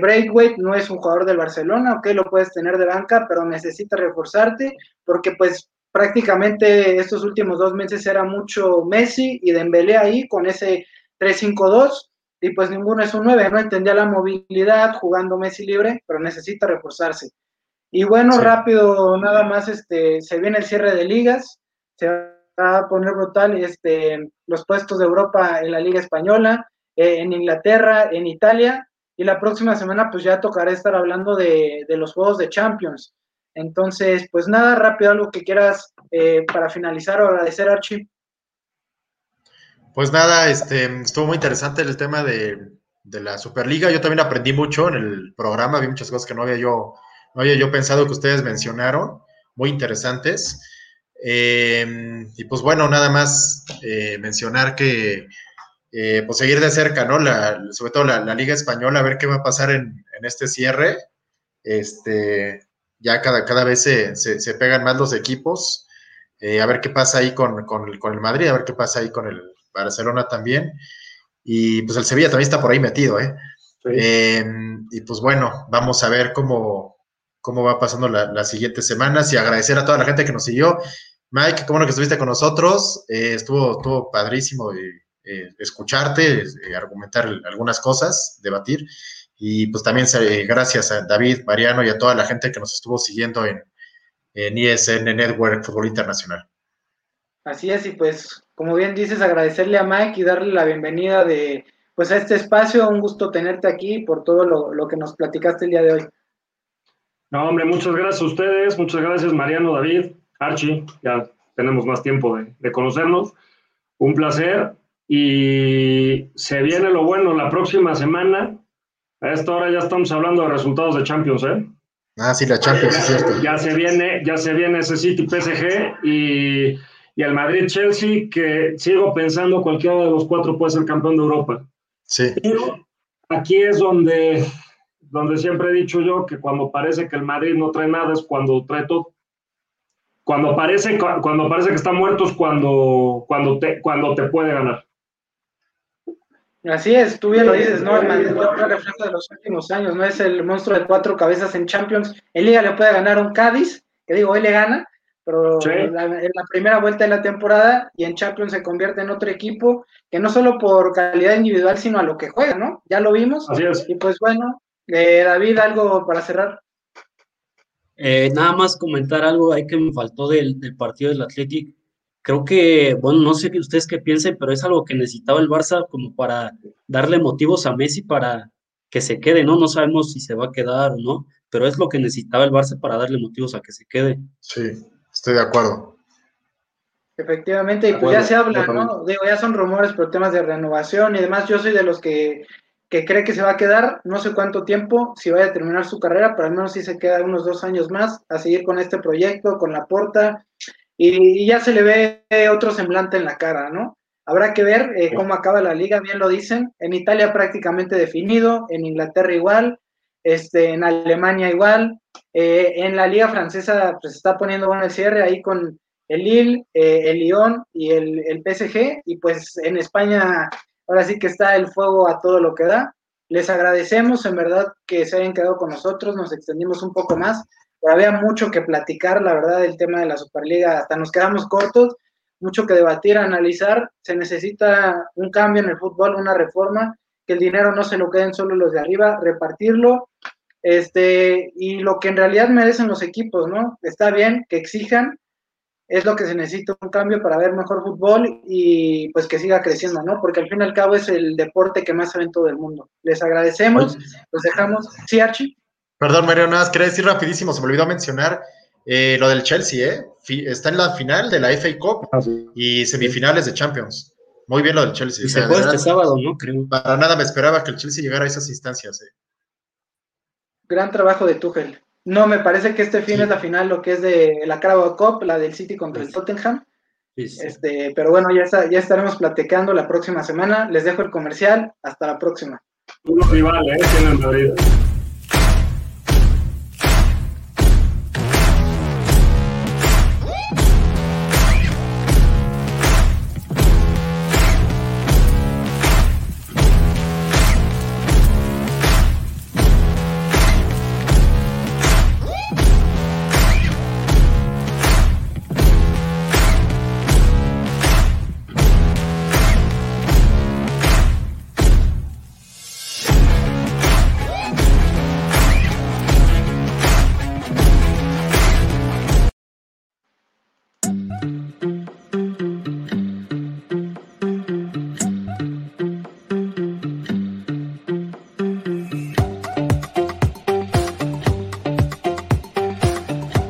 A: no es un jugador del Barcelona, ok, lo puedes tener de banca, pero necesita reforzarte, porque pues prácticamente estos últimos dos meses era mucho Messi y Dembélé ahí con ese 3-5-2 y pues ninguno es un 9, no entendía la movilidad jugando Messi libre, pero necesita reforzarse. Y bueno, rápido, nada más, este, se viene el cierre de ligas, se va a poner brutal este, los puestos de Europa en la Liga Española, eh, en Inglaterra, en Italia, y la próxima semana pues ya tocará estar hablando de, de los juegos de Champions. Entonces, pues nada, rápido, algo que quieras eh, para finalizar o agradecer, Archie.
C: Pues nada, este, estuvo muy interesante el tema de, la Superliga. Yo también aprendí mucho en el programa, vi muchas cosas que no había yo, no había yo pensado que ustedes mencionaron, muy interesantes. Eh, y pues bueno, nada más eh, mencionar que pues seguir de cerca, ¿no? La, sobre todo la, Liga Española, a ver qué va a pasar en, en este cierre. Este, ya cada, cada vez se, se, pegan más los equipos. Eh, a ver qué pasa ahí con, con, con, el Madrid, a ver qué pasa ahí con el Barcelona también. Y pues el Sevilla también está por ahí metido, ¿eh? Eh, y pues bueno, vamos a ver cómo, cómo va pasando las siguientes semanas y agradecer a toda la gente que nos siguió. Mike, qué bueno que estuviste con nosotros. Eh, estuvo, estuvo padrísimo eh, escucharte, argumentar algunas cosas, debatir. Y pues también gracias a David, Mariano y a toda la gente que nos estuvo siguiendo en, en ISN Network Fútbol Internacional.
A: Así es, y pues como bien dices, agradecerle a Mike y darle la bienvenida de pues a este espacio. Un gusto tenerte aquí por todo lo, que nos platicaste el día de hoy.
B: No, hombre, muchas gracias a ustedes, muchas gracias Mariano, David, Archie, ya tenemos más tiempo de, de conocernos. Un placer y se viene lo bueno la próxima semana. A esta hora ya estamos hablando de resultados de Champions, ¿eh?
C: Ah, sí, la Champions, es cierto.
B: Ya se viene, ya se viene ese City PSG y y al Madrid-Chelsea, que sigo pensando cualquiera de los cuatro puede ser campeón de Europa.
C: Sí.
B: Pero aquí es donde, donde siempre he dicho yo que cuando parece que el Madrid no trae nada es cuando trae todo. Cuando parece, cuando parece que está muerto es cuando, cuando, te, cuando te puede ganar.
A: Así es, tú bien lo dices, ¿no? El otro reflejo de los últimos años, no es el monstruo de cuatro cabezas en Champions. En Liga le puede ganar un Cádiz, que digo, hoy le gana, pero en, la, primera vuelta de la temporada y en Champions se convierte en otro equipo que no solo por calidad individual, sino a lo que juega, ¿no? Ya lo vimos.
B: Así es.
A: Y pues bueno, eh, David, algo para cerrar.
D: Eh, nada más comentar algo ahí que me faltó del, partido del Athletic. Creo que, bueno, no sé ustedes qué piensen, pero es algo que necesitaba el Barça como para darle motivos a Messi para que se quede, ¿no? No sabemos si se va a quedar o no, pero es lo que necesitaba el Barça para darle motivos a que se quede.
C: Sí. Estoy de acuerdo.
A: Efectivamente, y pues ya se habla, ¿no? Digo, ya son rumores por temas de renovación y demás. Yo soy de los que, que cree que se va a quedar, no sé cuánto tiempo, si vaya a terminar su carrera, pero al menos si se queda unos dos años más a seguir con este proyecto, con la porta, y, ya se le ve otro semblante en la cara, ¿no? Habrá que ver eh, cómo acaba la liga, bien lo dicen. En Italia prácticamente definido, en Inglaterra igual, este, en Alemania igual, eh, en la liga francesa pues está poniendo bueno el cierre ahí con el Lille, eh, el Lyon y el, el, PSG, y pues en España ahora sí que está el fuego a todo lo que da. Les agradecemos en verdad que se hayan quedado con nosotros, nos extendimos un poco más, pero había mucho que platicar, la verdad, del tema de la Superliga, hasta nos quedamos cortos, mucho que debatir, analizar, se necesita un cambio en el fútbol, una reforma, que el dinero no se lo queden solo los de arriba, repartirlo este, y lo que en realidad merecen los equipos, ¿no? Está bien que exijan, es lo que se necesita un cambio para ver mejor fútbol y pues que siga creciendo, ¿no? Porque al fin y al cabo es el deporte que más se ve en todo el mundo. Les agradecemos, los dejamos. Sí, Archie.
C: Perdón, Mario, nada más quería decir rapidísimo, se me olvidó mencionar eh, lo del Chelsea, ¿eh? está en la final de la FA Cup ah, y semifinales de Champions. Muy bien lo del Chelsea.
D: Y se fue este sábado, ¿no? Creo.
C: Para nada me esperaba que el Chelsea llegara a esas instancias, ¿eh?
A: gran trabajo de Tuchel. No, me parece que este fin es la final, lo que es de la Carabao Cup, la del City contra el Tottenham. Este, pero bueno, ya, ya estaremos platicando la próxima semana. Les dejo el comercial. Hasta la próxima.
B: ¿eh?